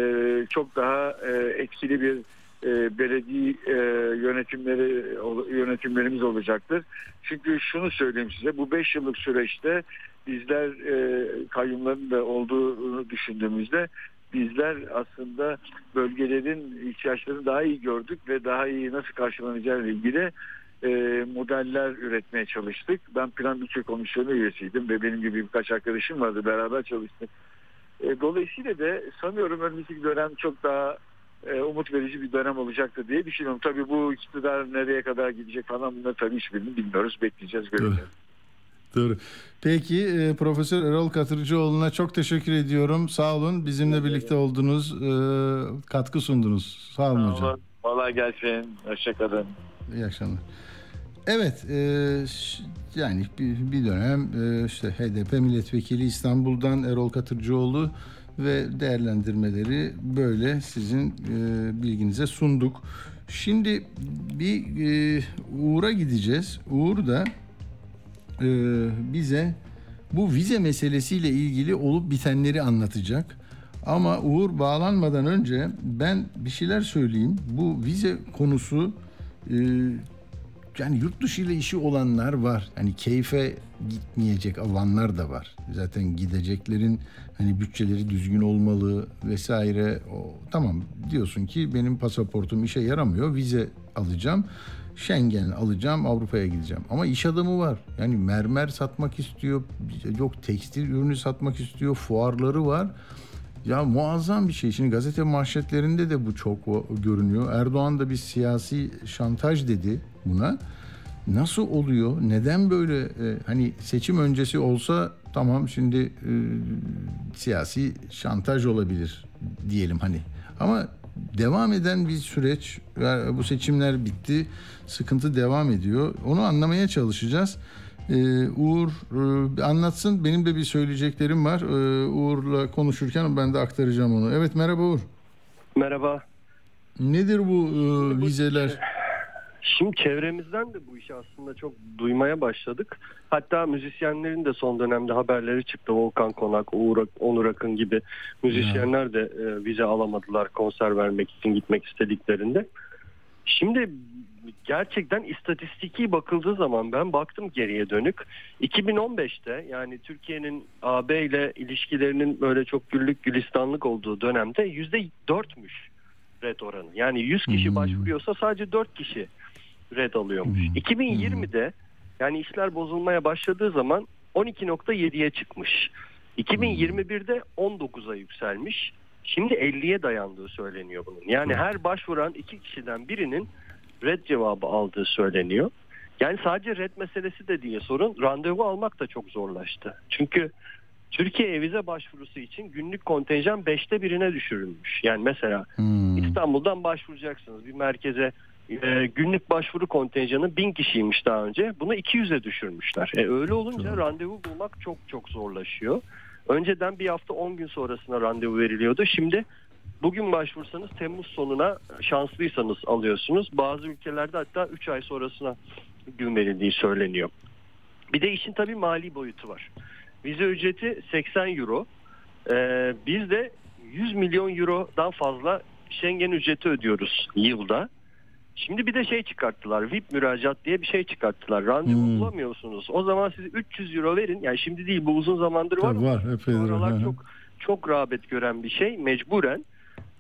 çok daha e, etkili bir e, belediye e, yönetimleri yönetimlerimiz olacaktır. Çünkü şunu söyleyeyim size bu 5 yıllık süreçte bizler e, kayyumların da olduğunu düşündüğümüzde bizler aslında bölgelerin ihtiyaçlarını daha iyi gördük ve daha iyi nasıl karşılanacağı ile ilgili e, modeller üretmeye çalıştık. Ben plan bütçe komisyonu üyesiydim ve benim gibi birkaç arkadaşım vardı beraber çalıştık. E, dolayısıyla da sanıyorum önümüzdeki dönem çok daha e, umut verici bir dönem olacaktır diye düşünüyorum. Tabii bu iktidar nereye kadar gidecek falan bunları tabii hiçbirini bilmiyoruz. Bekleyeceğiz, göreceğiz. Doğru. Peki e, Profesör Erol Katırcıoğlu'na çok teşekkür ediyorum. Sağ olun. Bizimle birlikte oldunuz. E, katkı sundunuz. Sağ olun Sağ hocam. Olun. Kolay gelsin. Hoşçakalın. İyi akşamlar. Evet, e, yani bir, bir dönem e, işte HDP milletvekili İstanbul'dan Erol Katırcıoğlu ve değerlendirmeleri böyle sizin e, bilginize sunduk. Şimdi bir e, Uğur'a gideceğiz. Uğur da e, bize bu vize meselesiyle ilgili olup bitenleri anlatacak. Ama Uğur bağlanmadan önce ben bir şeyler söyleyeyim. Bu vize konusu e, yani yurt dışı ile işi olanlar var. Hani keyfe gitmeyecek olanlar da var. Zaten gideceklerin hani bütçeleri düzgün olmalı vesaire. O, tamam diyorsun ki benim pasaportum işe yaramıyor. Vize alacağım. Schengen alacağım Avrupa'ya gideceğim. Ama iş adamı var. Yani mermer satmak istiyor. Yok tekstil ürünü satmak istiyor. Fuarları var. Ya muazzam bir şey. Şimdi gazete manşetlerinde de bu çok görünüyor. Erdoğan da bir siyasi şantaj dedi buna. Nasıl oluyor? Neden böyle e, hani seçim öncesi olsa tamam şimdi e, siyasi şantaj olabilir diyelim hani. Ama devam eden bir süreç bu seçimler bitti. Sıkıntı devam ediyor. Onu anlamaya çalışacağız. Ee, Uğur e, anlatsın. Benim de bir söyleyeceklerim var. Ee, Uğur'la konuşurken ben de aktaracağım onu. Evet merhaba Uğur. Merhaba. Nedir bu e, vizeler? Şimdi çevremizden de bu işi aslında çok duymaya başladık. Hatta müzisyenlerin de son dönemde haberleri çıktı. Volkan Konak, Uğur, Onur Akın gibi müzisyenler de e, vize alamadılar konser vermek için gitmek istediklerinde. Şimdi gerçekten istatistiki bakıldığı zaman ben baktım geriye dönük. 2015'te yani Türkiye'nin AB ile ilişkilerinin böyle çok güllük gülistanlık olduğu dönemde %4'müş red oranı. Yani 100 kişi Hmm. başvuruyorsa sadece 4 kişi red alıyormuş. Hmm. 2020'de yani işler bozulmaya başladığı zaman 12.7'ye çıkmış. 2021'de 19'a yükselmiş. Şimdi 50'ye dayandığı söyleniyor bunun. Yani her başvuran iki kişiden birinin red cevabı aldığı söyleniyor. Yani sadece red meselesi de diye sorun. Randevu almak da çok zorlaştı. Çünkü Türkiye'ye vize başvurusu için günlük kontenjan 5'te birine düşürülmüş. Yani mesela Hmm. İstanbul'dan başvuracaksınız bir merkeze. e, günlük başvuru kontenjanı 1000 kişiymiş daha önce. Bunu 200'e düşürmüşler. E, öyle olunca randevu bulmak çok çok zorlaşıyor. Önceden bir hafta 10 gün sonrasına randevu veriliyordu. Şimdi bugün başvursanız Temmuz sonuna şanslıysanız alıyorsunuz. Bazı ülkelerde hatta 3 ay sonrasına gün verildiği söyleniyor. Bir de işin tabii mali boyutu var. Vize ücreti 80 euro. Ee, biz de 100 milyon eurodan fazla Schengen ücreti ödüyoruz yılda. Şimdi bir de şey çıkarttılar. VIP müracaat diye bir şey çıkarttılar. Randevu Hmm. bulamıyorsunuz. O zaman siz 300 euro verin. Yani şimdi değil bu uzun zamandır var. Tabii var epeydir. Oralar çok çok rağbet gören bir şey. Mecburen.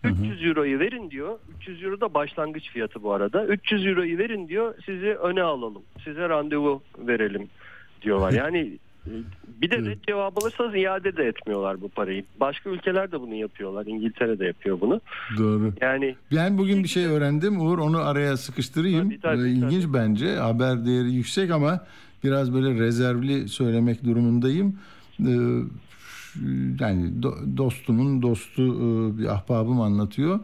300 euroyu verin diyor. 300 euro da başlangıç fiyatı bu arada. 300 euroyu verin diyor. Sizi öne alalım. Size randevu verelim diyorlar. Yani e, bir de red cevabı alırsanız iade de etmiyorlar bu parayı. Başka ülkeler de bunu yapıyorlar. İngiltere de yapıyor bunu. Doğru. Yani Ben bugün bir şey öğrendim Uğur onu araya sıkıştırayım. Tabii, tabii, Ee, İlginç bence haber değeri yüksek ama biraz böyle rezervli söylemek durumundayım. Ee, yani do- dostumun dostu e, bir ahbabım anlatıyor.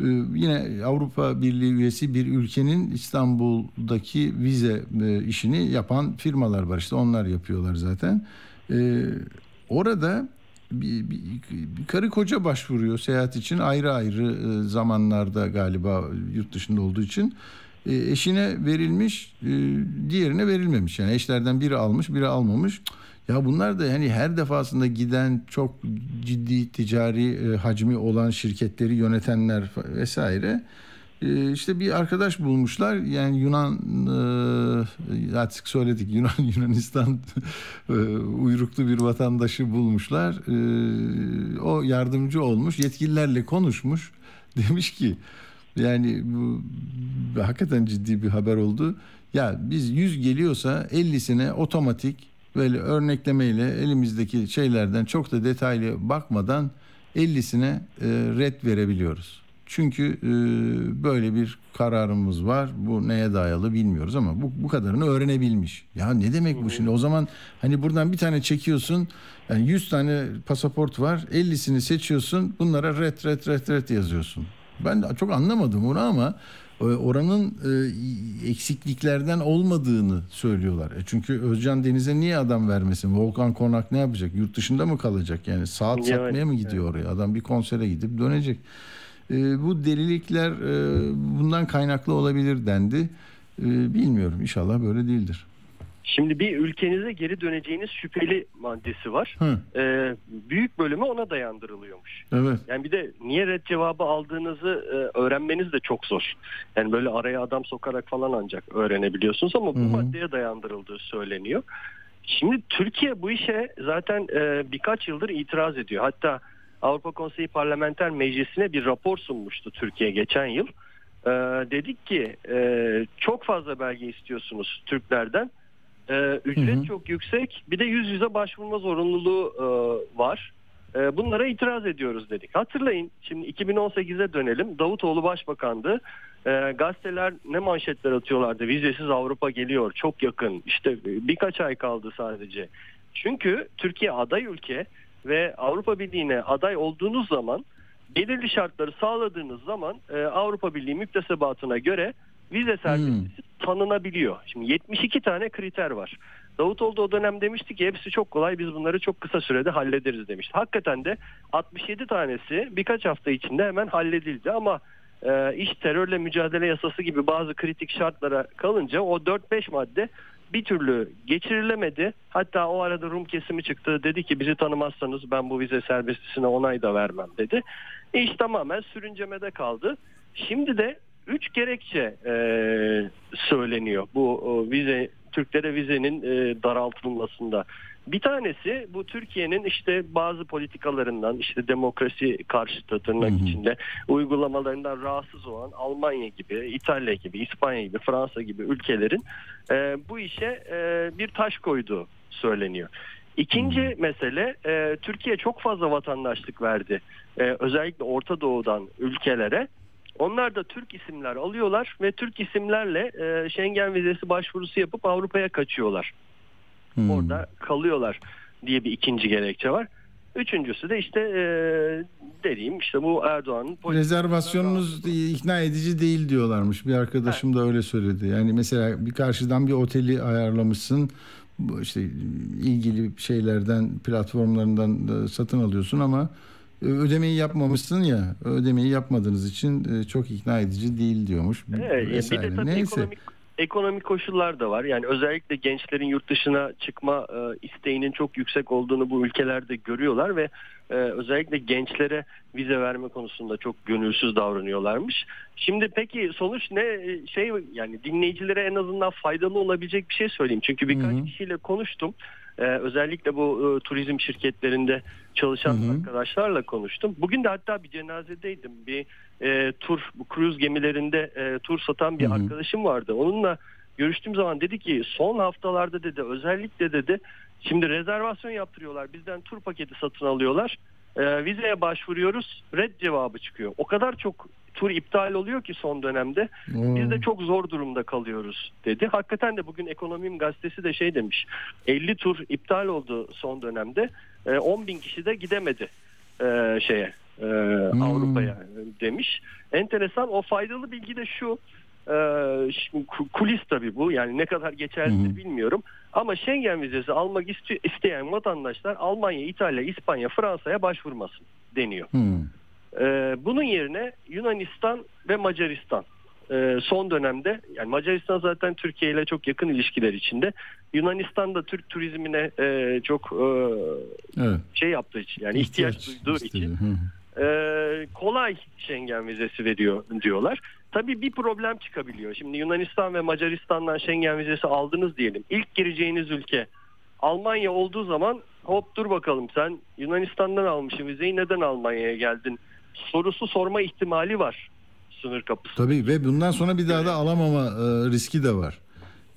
Ee, Yine Avrupa Birliği üyesi bir ülkenin İstanbul'daki vize e, işini yapan firmalar var. İşte onlar yapıyorlar zaten. Ee, Orada bir, bir, bir karı koca başvuruyor seyahat için. Ayrı ayrı e, zamanlarda galiba yurt dışında olduğu için. Eşine verilmiş diğerine verilmemiş. Yani eşlerden biri almış biri almamış ya bunlar da hani her defasında giden çok ciddi ticari e, hacmi olan şirketleri yönetenler vesaire. E, işte bir arkadaş bulmuşlar. Yani Yunan e, artık söyledik Yunan Yunanistan e, uyruklu bir vatandaşı bulmuşlar. O yardımcı olmuş yetkililerle konuşmuş. Demiş ki yani bu hakikaten ciddi bir haber oldu. Ya biz 100 geliyorsa 50'sine otomatik böyle örneklemeyle elimizdeki şeylerden çok da detaylı bakmadan 50'sine e, red verebiliyoruz. Çünkü e, böyle bir kararımız var. Bu neye dayalı bilmiyoruz ama bu, bu kadarını öğrenebilmiş. Ya ne demek bu şimdi? O zaman hani buradan bir tane çekiyorsun. Yani 100 tane pasaport var. 50'sini seçiyorsun. Bunlara red red red red yazıyorsun. Ben de çok anlamadım onu ama oranın e, eksikliklerden olmadığını söylüyorlar. E çünkü Özcan Deniz'e niye adam vermesin? Volkan Konak ne yapacak? Yurt dışında mı kalacak? Yani saat Yani, satmaya mı gidiyor oraya? Adam bir konsere gidip dönecek. E, bu delilikler e, bundan kaynaklı olabilir dendi. E, bilmiyorum. İnşallah böyle değildir. Şimdi bir ülkenize geri döneceğiniz şüpheli maddesi var. Hı, Ee, büyük bölümü ona dayandırılıyormuş. evet. Yani bir de niye red cevabı aldığınızı e, öğrenmeniz de çok zor. Yani böyle araya adam sokarak falan ancak öğrenebiliyorsunuz ama bu Hı hı. maddeye dayandırıldığı söyleniyor. Şimdi Türkiye bu işe zaten e, birkaç yıldır itiraz ediyor. Hatta Avrupa Konseyi Parlamenter Meclisi'ne bir rapor sunmuştu Türkiye geçen yıl. E, dedik ki e, çok fazla belge istiyorsunuz Türklerden. E, ücret Hı hı. çok yüksek. Bir de yüz yüze başvurma zorunluluğu e, var. E, bunlara itiraz ediyoruz dedik. Hatırlayın şimdi 2018'e dönelim. Davutoğlu başbakandı. E, gazeteler ne manşetler atıyorlardı. Vizesiz Avrupa geliyor. Çok yakın. İşte birkaç ay kaldı sadece. Çünkü Türkiye aday ülke ve Avrupa Birliği'ne aday olduğunuz zaman belirli şartları sağladığınız zaman e, Avrupa Birliği müktesebatına göre vize serbestisi tanınabiliyor. Şimdi 72 tane kriter var. Davutoğlu da o dönem demişti ki hepsi çok kolay biz bunları çok kısa sürede hallederiz demişti. Hakikaten de 67 tanesi birkaç hafta içinde hemen halledildi ama e, iş terörle mücadele yasası gibi bazı kritik şartlara kalınca o 4-5 madde bir türlü geçirilemedi. Hatta o arada Rum kesimi çıktı. Dedi ki bizi tanımazsanız ben bu vize serbestisine onay da vermem dedi. İş tamamen sürüncemede kaldı. Şimdi de üç gerekçe e, söyleniyor bu o, vize Türklere vizenin e, daraltılmasında. Bir tanesi bu Türkiye'nin işte bazı politikalarından işte demokrasi karşıtı tırnak Hı hı. içinde uygulamalarından rahatsız olan Almanya gibi, İtalya gibi, İspanya gibi, Fransa gibi ülkelerin e, bu işe e, bir taş koyduğu söyleniyor. İkinci mesele e, Türkiye çok fazla vatandaşlık verdi. E, özellikle Orta Doğu'dan ülkelere. Onlar da Türk isimler alıyorlar ve Türk isimlerle e, Schengen vizesi başvurusu yapıp Avrupa'ya kaçıyorlar. Hmm. Orada kalıyorlar diye bir ikinci gerekçe var. Üçüncüsü de işte e, dediğim işte bu Erdoğan'ın Rezervasyonunuz ikna edici değil diyorlarmış. Bir arkadaşım da öyle söyledi. Yani mesela bir karşıdan bir oteli ayarlamışsın. İşte ilgili şeylerden, platformlarından da satın alıyorsun ama ödemeyi yapmamışsın ya. Ödemeyi yapmadığınız için e, çok ikna edici değil diyormuş. Evet, bir de tabii Neyse. ekonomik ekonomik koşullar da var. Yani özellikle gençlerin yurt dışına çıkma e, isteğinin çok yüksek olduğunu bu ülkelerde görüyorlar ve e, özellikle gençlere vize verme konusunda çok gönülsüz davranıyorlarmış. Şimdi peki sonuç ne E, şey yani dinleyicilere en azından faydalı olabilecek bir şey söyleyeyim. Çünkü birkaç Hı hı. kişiyle konuştum. E, özellikle bu e, turizm şirketlerinde çalışan Hı hı. arkadaşlarla konuştum. Bugün de hatta bir cenazedeydim. Bir e, tur, bu kruz gemilerinde e, tur satan bir Hı hı. arkadaşım vardı. Onunla görüştüğüm zaman dedi ki son haftalarda dedi özellikle dedi şimdi rezervasyon yaptırıyorlar. Bizden tur paketi satın alıyorlar. E, vizeye başvuruyoruz. Red cevabı çıkıyor. O kadar çok tur iptal oluyor ki son dönemde. Biz de çok zor durumda kalıyoruz dedi. Hakikaten de bugün Ekonomim gazetesi de şey demiş. 50 tur iptal oldu son dönemde. E, 10 bin kişi de gidemedi e, şeye e, Avrupa'ya demiş. Enteresan o faydalı bilgi de şu. E, kulis tabii bu yani ne kadar geçerlidir hı. bilmiyorum. Ama Schengen vizesi almak iste- isteyen vatandaşlar Almanya, İtalya, İspanya, Fransa'ya başvurmasın deniyor. Hmm. Ee, bunun yerine Yunanistan ve Macaristan e, son dönemde yani Macaristan zaten Türkiye ile çok yakın ilişkiler içinde. Yunanistan da Türk turizmine e, çok e, Evet. şey yaptığı için yani ihtiyaç, duyduğu istedi. için e, kolay Schengen vizesi veriyor diyorlar. Tabii bir problem çıkabiliyor. Şimdi Yunanistan ve Macaristan'dan Schengen vizesi aldınız diyelim. İlk gireceğiniz ülke Almanya olduğu zaman hop dur bakalım sen Yunanistan'dan almışsın vizeyi neden Almanya'ya geldin sorusu sorma ihtimali var sınır kapısı. Tabii ve bundan sonra bir daha da alamama e, riski de var.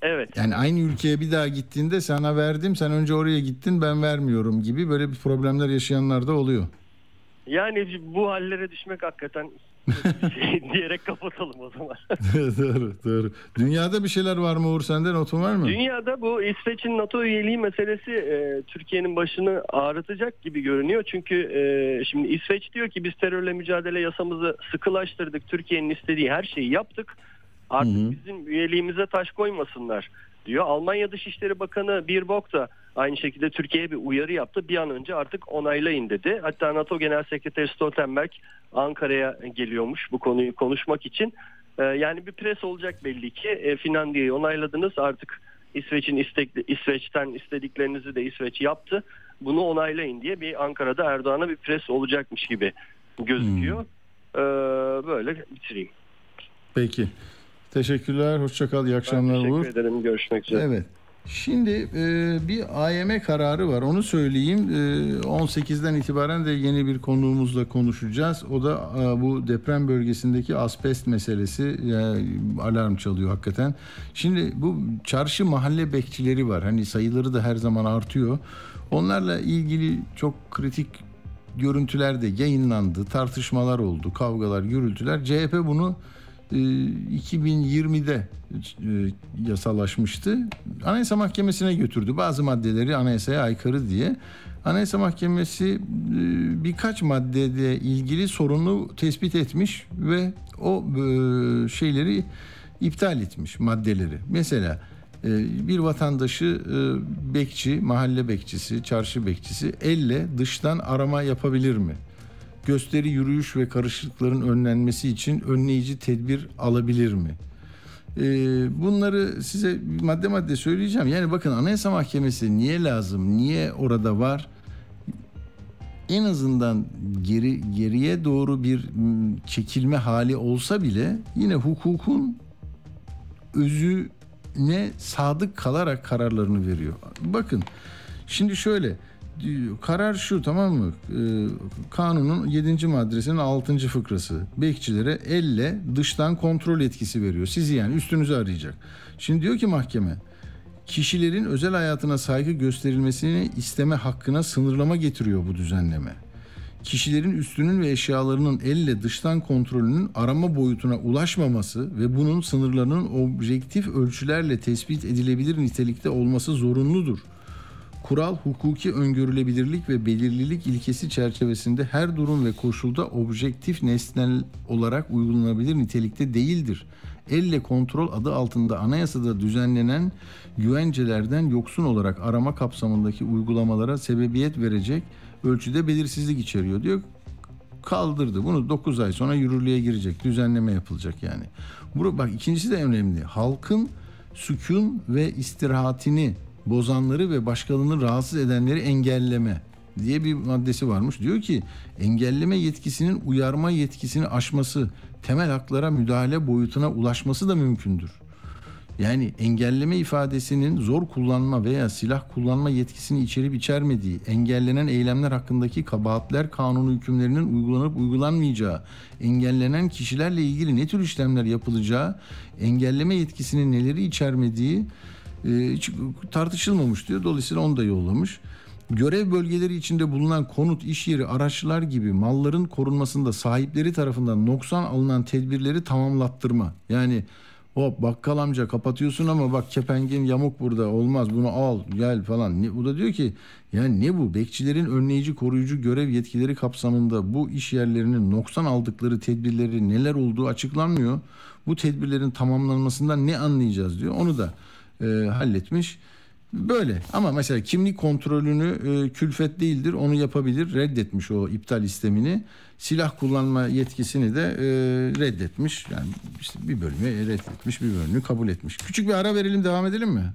Evet. Yani aynı ülkeye bir daha gittiğinde sana verdim sen önce oraya gittin ben vermiyorum gibi böyle bir problemler yaşayanlar da oluyor. Yani bu hallere düşmek hakikaten şey diyerek kapatalım o zaman. doğru doğru. Dünyada bir şeyler var mı Uğur sende notun var mı? Dünyada bu İsveç'in NATO üyeliği meselesi e, Türkiye'nin başını ağrıtacak gibi görünüyor. Çünkü e, şimdi İsveç diyor ki biz terörle mücadele yasamızı sıkılaştırdık. Türkiye'nin istediği her şeyi yaptık. Artık Hı hı. bizim üyeliğimize taş koymasınlar diyor. Almanya Dışişleri Bakanı Birbok da aynı şekilde Türkiye'ye bir uyarı yaptı. Bir an önce artık onaylayın dedi. Hatta NATO Genel Sekreteri Stoltenberg Ankara'ya geliyormuş bu konuyu konuşmak için. Ee, yani bir pres olacak belli ki. E, Finlandiya'yı onayladınız artık İsveç'in istekli, İsveç'ten istediklerinizi de İsveç yaptı. Bunu onaylayın diye bir Ankara'da Erdoğan'a bir pres olacakmış gibi gözüküyor. Ee, böyle bitireyim. Peki. Teşekkürler. Hoşça kal. İyi Ben akşamlar teşekkür Uğur. ederim. Görüşmek üzere. Evet. Şimdi e, bir AYM kararı var. Onu söyleyeyim. E, 18'den itibaren de yeni bir konuğumuzla konuşacağız. O da e, bu deprem bölgesindeki asbest meselesi e, alarm çalıyor hakikaten. Şimdi bu çarşı mahalle bekçileri var. Hani sayıları da her zaman artıyor. Onlarla ilgili çok kritik görüntüler de yayınlandı. Tartışmalar oldu, kavgalar, gürültüler. CHP bunu 2020'de e, yasalaşmıştı. Anayasa Mahkemesi'ne götürdü. Bazı maddeleri anayasaya aykırı diye. Anayasa Mahkemesi e, birkaç maddede ilgili sorunu tespit etmiş ve o e, şeyleri iptal etmiş maddeleri. Mesela bir vatandaşı bekçi, mahalle bekçisi, çarşı bekçisi elle dıştan arama yapabilir mi? Gösteri, yürüyüş ve karışıklıkların önlenmesi için önleyici tedbir alabilir mi? Ee, bunları size madde madde söyleyeceğim. Yani bakın Anayasa Mahkemesi niye lazım, niye orada var? En azından geri geriye doğru bir çekilme hali olsa bile yine hukukun özüne sadık kalarak kararlarını veriyor. Bakın şimdi şöyle karar şu tamam mı? Ee, kanunun 7. maddesinin 6. fıkrası. Bekçilere elle dıştan kontrol etkisi veriyor. Sizi yani üstünüzü arayacak. Şimdi diyor ki mahkeme kişilerin özel hayatına saygı gösterilmesini isteme hakkına sınırlama getiriyor bu düzenleme. Kişilerin üstünün ve eşyalarının elle dıştan kontrolünün arama boyutuna ulaşmaması ve bunun sınırlarının objektif ölçülerle tespit edilebilir nitelikte olması zorunludur kural hukuki öngörülebilirlik ve belirlilik ilkesi çerçevesinde her durum ve koşulda objektif nesnel olarak uygulanabilir nitelikte değildir. Elle kontrol adı altında anayasada düzenlenen güvencelerden yoksun olarak arama kapsamındaki uygulamalara sebebiyet verecek ölçüde belirsizlik içeriyor diyor. Kaldırdı. Bunu 9 ay sonra yürürlüğe girecek. Düzenleme yapılacak yani. Bak ikincisi de önemli. Halkın sükun ve istirahatini bozanları ve başkalarını rahatsız edenleri engelleme diye bir maddesi varmış. Diyor ki engelleme yetkisinin uyarma yetkisini aşması, temel haklara müdahale boyutuna ulaşması da mümkündür. Yani engelleme ifadesinin zor kullanma veya silah kullanma yetkisini içerip içermediği, engellenen eylemler hakkındaki kabahatler kanunu hükümlerinin uygulanıp uygulanmayacağı, engellenen kişilerle ilgili ne tür işlemler yapılacağı, engelleme yetkisinin neleri içermediği, hiç tartışılmamış diyor. Dolayısıyla onu da yollamış. Görev bölgeleri içinde bulunan konut, iş yeri, araçlar gibi malların korunmasında sahipleri tarafından noksan alınan tedbirleri tamamlattırma. Yani hop bakkal amca kapatıyorsun ama bak kepengin yamuk burada olmaz bunu al gel falan. Bu da diyor ki yani ne bu bekçilerin önleyici koruyucu görev yetkileri kapsamında bu iş yerlerinin noksan aldıkları tedbirleri neler olduğu açıklanmıyor. Bu tedbirlerin tamamlanmasından ne anlayacağız diyor. Onu da e, halletmiş. Böyle ama mesela kimlik kontrolünü e, külfet değildir onu yapabilir reddetmiş o iptal istemini silah kullanma yetkisini de e, reddetmiş yani işte bir bölümü reddetmiş bir bölümü kabul etmiş küçük bir ara verelim devam edelim mi?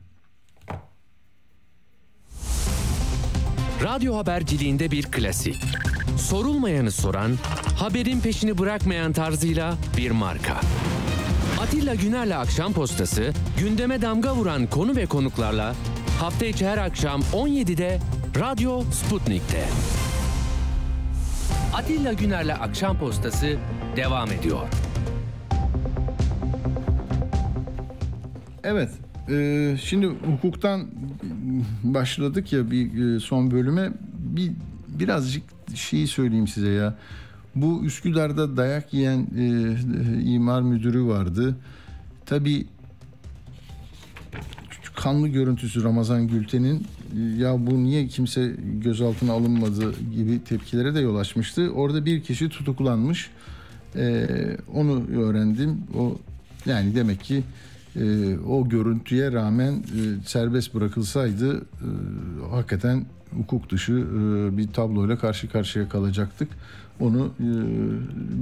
Radyo haberciliğinde bir klasik. Sorulmayanı soran, haberin peşini bırakmayan tarzıyla bir marka. Atilla Güner'le Akşam Postası gündeme damga vuran konu ve konuklarla hafta içi her akşam 17'de Radyo Sputnik'te. Atilla Güner'le Akşam Postası devam ediyor. Evet, e, şimdi hukuktan başladık ya bir e, son bölüme bir birazcık şeyi söyleyeyim size ya. Bu Üsküdar'da dayak yiyen e, imar müdürü vardı. Tabii kanlı görüntüsü Ramazan Gülten'in ya bu niye kimse gözaltına alınmadı gibi tepkilere de yol açmıştı. Orada bir kişi tutuklanmış. Ee, onu öğrendim. O yani demek ki e, o görüntüye rağmen e, serbest bırakılsaydı e, hakikaten hukuk dışı e, bir tabloyla karşı karşıya kalacaktık. Onu e,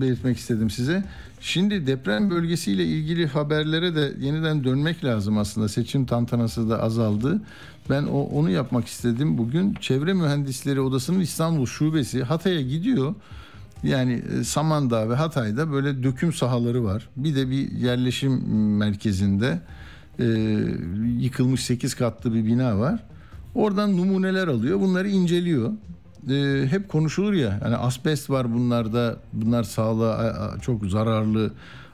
belirtmek istedim size. Şimdi deprem bölgesiyle ilgili haberlere de yeniden dönmek lazım aslında. Seçim tantanası da azaldı. Ben o, onu yapmak istedim. Bugün Çevre Mühendisleri Odası'nın İstanbul Şubesi Hatay'a gidiyor. Yani e, Samandağ ve Hatay'da böyle döküm sahaları var. Bir de bir yerleşim merkezinde e, yıkılmış 8 katlı bir bina var. Oradan numuneler alıyor. Bunları inceliyor e, hep konuşulur ya hani asbest var bunlarda bunlar sağlığa çok zararlı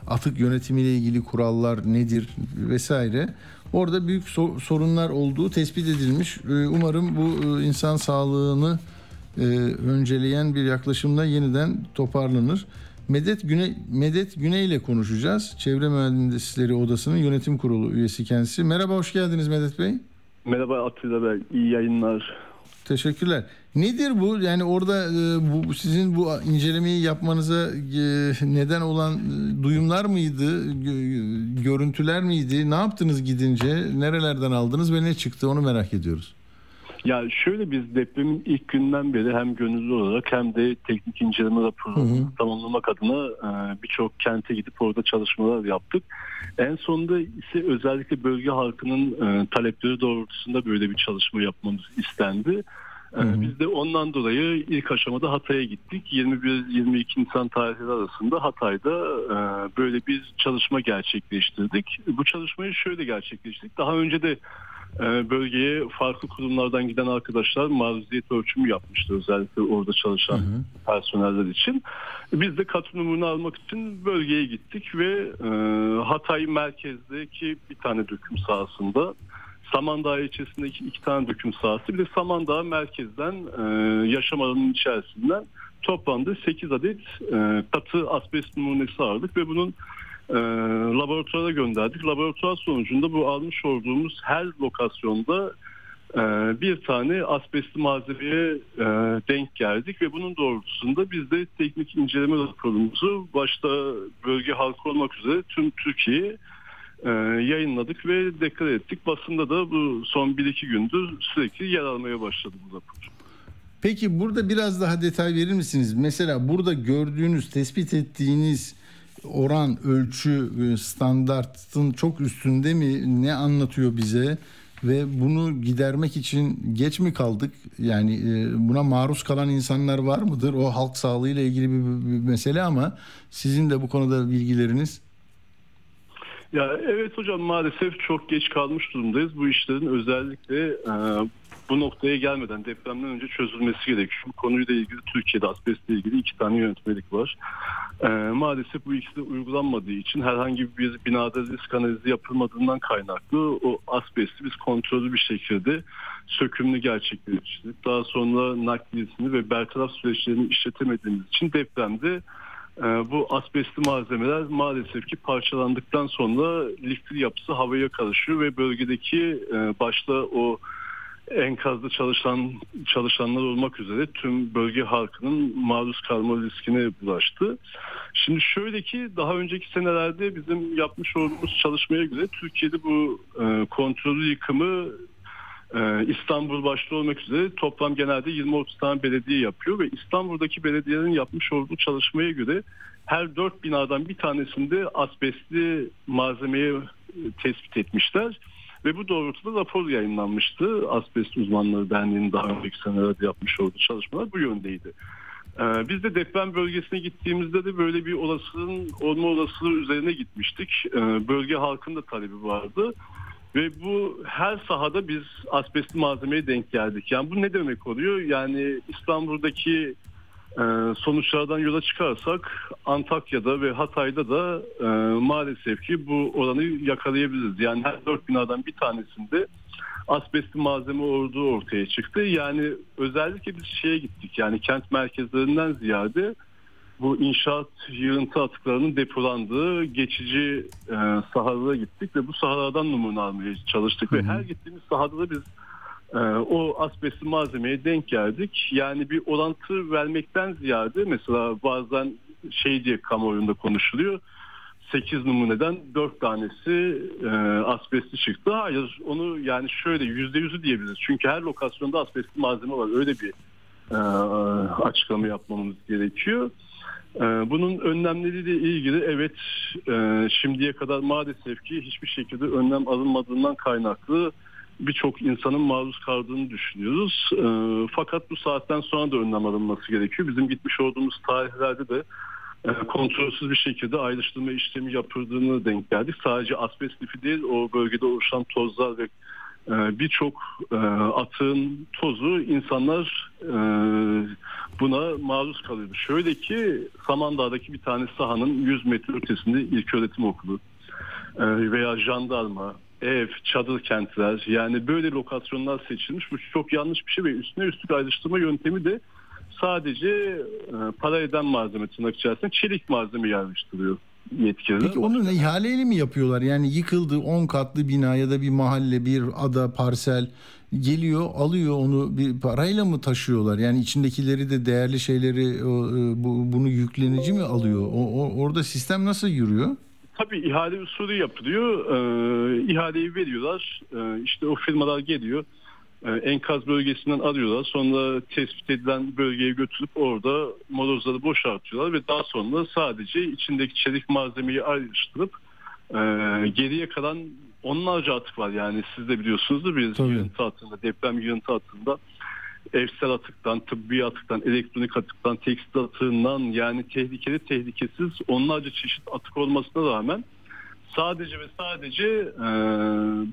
atık yönetimiyle ilgili kurallar nedir vesaire orada büyük so- sorunlar olduğu tespit edilmiş e, umarım bu e, insan sağlığını e, önceleyen bir yaklaşımla yeniden toparlanır. Medet Güney Medet Güney ile konuşacağız. Çevre Mühendisleri Odası'nın yönetim kurulu üyesi kendisi. Merhaba hoş geldiniz Medet Bey. Merhaba Atilla Bey. İyi yayınlar. Teşekkürler. Nedir bu? Yani orada e, bu sizin bu incelemeyi yapmanıza e, neden olan e, duyumlar mıydı? Görüntüler miydi? Ne yaptınız gidince? Nerelerden aldınız ve ne çıktı? Onu merak ediyoruz. Ya şöyle biz depremin ilk günden beri hem gönüllü olarak hem de teknik inceleme raporunu tamamlamak adına e, birçok kente gidip orada çalışmalar yaptık. En sonunda ise özellikle bölge halkının e, talepleri doğrultusunda böyle bir çalışma yapmamız istendi. E, Biz de ondan dolayı ilk aşamada Hatay'a gittik. 21-22 Nisan tarihleri arasında Hatay'da böyle bir çalışma gerçekleştirdik. Bu çalışmayı şöyle gerçekleştirdik. Daha önce de bölgeye farklı kurumlardan giden arkadaşlar maruziyet ölçümü yapmıştı özellikle orada çalışan personeller için. Biz de katı numunu almak için bölgeye gittik ve e, Hatay merkezdeki bir tane döküm sahasında Samandağ ilçesindeki iki tane döküm sahası bir de Samandağ merkezden e, yaşam alanının içerisinden toplamda 8 adet e, katı asbest numunesi aldık ve bunun e, laboratuvara gönderdik. Laboratuvar sonucunda bu almış olduğumuz her lokasyonda e, bir tane asbestli malzemeye e, denk geldik ve bunun doğrultusunda biz de teknik inceleme raporumuzu başta bölge halkı olmak üzere tüm Türkiye'ye e, yayınladık ve deklar ettik. Basında da bu son 1-2 gündür sürekli yer almaya başladı bu rapor. Peki burada biraz daha detay verir misiniz? Mesela burada gördüğünüz, tespit ettiğiniz oran, ölçü, e, standartın çok üstünde mi? Ne anlatıyor bize? Ve bunu gidermek için geç mi kaldık? Yani e, buna maruz kalan insanlar var mıdır? O halk sağlığıyla ilgili bir, bir mesele ama sizin de bu konuda bilgileriniz Ya evet hocam maalesef çok geç kalmış durumdayız. Bu işlerin özellikle e, bu noktaya gelmeden depremden önce çözülmesi gerekiyor. Bu konuyla ilgili Türkiye'de asbestle ilgili iki tane yönetmelik var. E, maalesef bu ikisi de uygulanmadığı için herhangi bir binada risk analizi yapılmadığından kaynaklı o asbesti biz kontrollü bir şekilde sökümünü gerçekleştirdik. Daha sonra nakliyesini ve bertaraf süreçlerini işletemediğimiz için depremde ee, bu asbestli malzemeler maalesef ki parçalandıktan sonra lifli yapısı havaya karışıyor ve bölgedeki e, başta o enkazda çalışan çalışanlar olmak üzere tüm bölge halkının maruz kalma riskine bulaştı. Şimdi şöyle ki daha önceki senelerde bizim yapmış olduğumuz çalışmaya göre Türkiye'de bu e, kontrollü yıkımı ee, İstanbul başta olmak üzere toplam genelde 20-30 tane belediye yapıyor ve İstanbul'daki belediyelerin yapmış olduğu çalışmaya göre her dört binadan bir tanesinde asbestli malzemeyi e, tespit etmişler. Ve bu doğrultuda rapor yayınlanmıştı. Asbest Uzmanları Derneği'nin daha önceki senelerde yapmış olduğu çalışmalar bu yöndeydi. Ee, biz de deprem bölgesine gittiğimizde de böyle bir olasılığın olma olasılığı üzerine gitmiştik. Ee, bölge halkın da talebi vardı. Ve bu her sahada biz asbestli malzemeye denk geldik. Yani bu ne demek oluyor? Yani İstanbul'daki sonuçlardan yola çıkarsak Antakya'da ve Hatay'da da e, maalesef ki bu oranı yakalayabiliriz. Yani her dört binadan bir tanesinde asbestli malzeme olduğu ortaya çıktı. Yani özellikle biz şeye gittik yani kent merkezlerinden ziyade bu inşaat yığıntı atıklarının depolandığı geçici e, sahalara gittik ve bu sahalardan numune almaya çalıştık. Hı hı. Ve her gittiğimiz sahada da biz o asbestli malzemeye denk geldik. Yani bir orantı vermekten ziyade mesela bazen şey diye kamuoyunda konuşuluyor. 8 numuneden 4 tanesi e, asbestli çıktı. Hayır onu yani şöyle %100'ü diyebiliriz. Çünkü her lokasyonda asbestli malzeme var. Öyle bir e, açıklama yapmamız gerekiyor. Ee, bunun önlemleriyle ilgili evet e, şimdiye kadar maalesef ki hiçbir şekilde önlem alınmadığından kaynaklı birçok insanın maruz kaldığını düşünüyoruz. Ee, fakat bu saatten sonra da önlem alınması gerekiyor. Bizim gitmiş olduğumuz tarihlerde de e, kontrolsüz bir şekilde ayrıştırma işlemi yapıldığını denk geldik. Sadece asbest lifi değil o bölgede oluşan tozlar ve e, birçok atığın tozu insanlar buna maruz kalıyordu. Şöyle ki Samandağ'daki bir tane sahanın 100 metre ötesinde ilk öğretim okulu e, veya jandarma, ev, çadır kentler yani böyle lokasyonlar seçilmiş. Bu çok yanlış bir şey ve üstüne üstlük ayrıştırma yöntemi de sadece e, para eden malzeme tırnak içerisinde çelik malzeme yerleştiriyor yetkililer. Peki onu ihaleyle mi yapıyorlar? Yani yıkıldı 10 katlı bina ya da bir mahalle, bir ada, parsel geliyor alıyor onu bir parayla mı taşıyorlar? Yani içindekileri de değerli şeyleri e, bu, bunu yüklenici mi alıyor? O, o, orada sistem nasıl yürüyor? Tabii ihale usulü yapılıyor. Ee, ihaleyi veriyorlar. Ee, işte o firmalar geliyor. e, enkaz bölgesinden arıyorlar. Sonra tespit edilen bölgeye götürüp orada molozları boşaltıyorlar ve daha sonra sadece içindeki çelik malzemeyi ayrıştırıp e, geriye kalan onlarca atık var. Yani siz de biliyorsunuz bir Tabii. yığıntı hattında, deprem yığıntı hattında evsel atıktan, tıbbi atıktan, elektronik atıktan, tekstil atığından yani tehlikeli tehlikesiz onlarca çeşit atık olmasına rağmen sadece ve sadece e,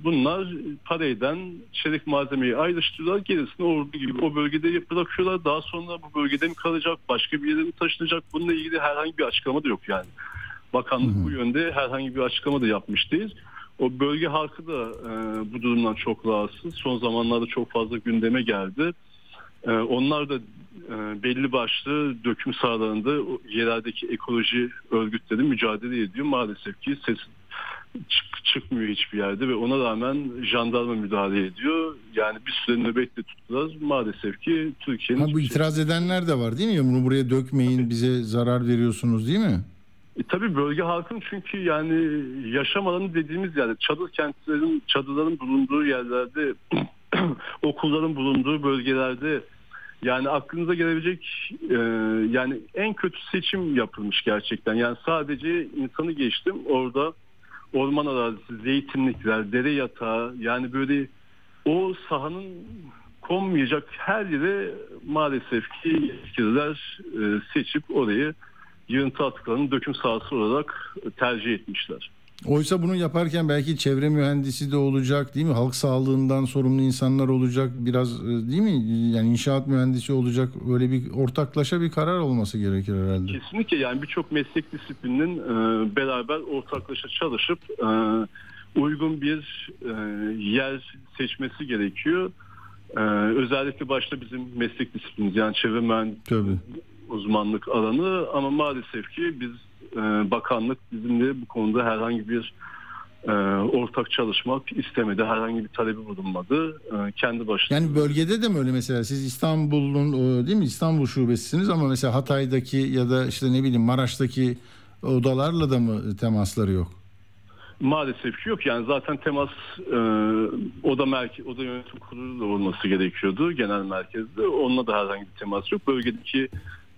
bunlar para eden çelik malzemeyi ayrıştırıyorlar. Gerisini ordu gibi o bölgede bırakıyorlar. Daha sonra bu bölgede mi kalacak, başka bir yere mi taşınacak? Bununla ilgili herhangi bir açıklama da yok yani. Bakanlık bu yönde herhangi bir açıklama da yapmış değil. O bölge halkı da e, bu durumdan çok rahatsız. Son zamanlarda çok fazla gündeme geldi. E, onlar da e, belli başlı döküm sahalarında yereldeki ekoloji örgütleri mücadele ediyor. Maalesef ki ses çık- çıkmıyor hiçbir yerde ve ona rağmen jandarma müdahale ediyor. Yani bir süre nöbetle tuttular. Maalesef ki Türkiye'nin Ha, bu şey- itiraz edenler de var değil mi? Bunu buraya dökmeyin bize zarar veriyorsunuz değil mi? E, tabii bölge halkın çünkü yani yaşam alanı dediğimiz yerde çadır kentlerin, çadırların bulunduğu yerlerde, okulların bulunduğu bölgelerde yani aklınıza gelebilecek e, yani en kötü seçim yapılmış gerçekten. Yani sadece insanı geçtim orada orman arazisi, zeytinlikler, dere yatağı yani böyle o sahanın konmayacak her yere maalesef ki yetkililer e, seçip orayı yığıntı atıklarının döküm sahası olarak tercih etmişler. Oysa bunu yaparken belki çevre mühendisi de olacak değil mi? Halk sağlığından sorumlu insanlar olacak biraz e, değil mi? Yani inşaat mühendisi olacak. Öyle bir ortaklaşa bir karar olması gerekir herhalde. Kesinlikle yani birçok meslek disiplininin e, beraber ortaklaşa çalışıp e, uygun bir yer seçmesi gerekiyor. Özellikle başta bizim meslek disiplinimiz yani çevre mühendisliği Tabii. uzmanlık alanı ama maalesef ki biz e, bakanlık bizimle bu konuda herhangi bir e, ortak çalışmak istemedi. Herhangi bir talebi bulunmadı. E, kendi başına. Yani bölgede de mi öyle mesela siz İstanbul'un o, değil mi İstanbul şubesisiniz ama mesela Hatay'daki ya da işte ne bileyim Maraş'taki odalarla da mı temasları yok? Maalesef ki yok. Yani zaten temas e, oda merke oda yönetim kurulu da olması gerekiyordu genel merkezde. Onunla da herhangi bir temas yok. Bölgedeki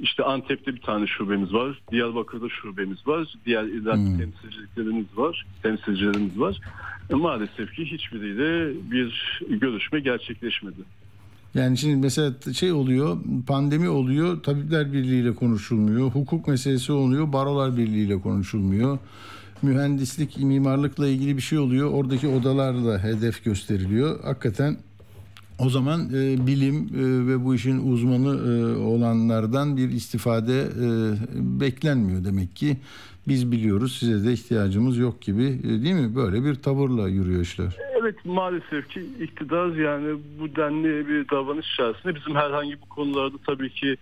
işte Antep'te bir tane şubemiz var. Diyarbakır'da şubemiz var. Diğer illerde Hmm. temsilciliklerimiz var. Temsilcilerimiz var. E, maalesef ki hiçbiriyle bir görüşme gerçekleşmedi. Yani şimdi mesela şey oluyor, pandemi oluyor, Tabipler Birliği ile konuşulmuyor, hukuk meselesi oluyor, Barolar Birliği ile konuşulmuyor. Mühendislik, mimarlıkla ilgili bir şey oluyor, oradaki odalarla hedef gösteriliyor. Hakikaten o zaman e, bilim e, ve bu işin uzmanı e, olanlardan bir istifade e, beklenmiyor demek ki. Biz biliyoruz, size de ihtiyacımız yok gibi, e, değil mi? Böyle bir tavırla yürüyor işler. Evet maalesef ki iktidar yani bu denli bir davranış içerisinde bizim herhangi bu konularda tabii ki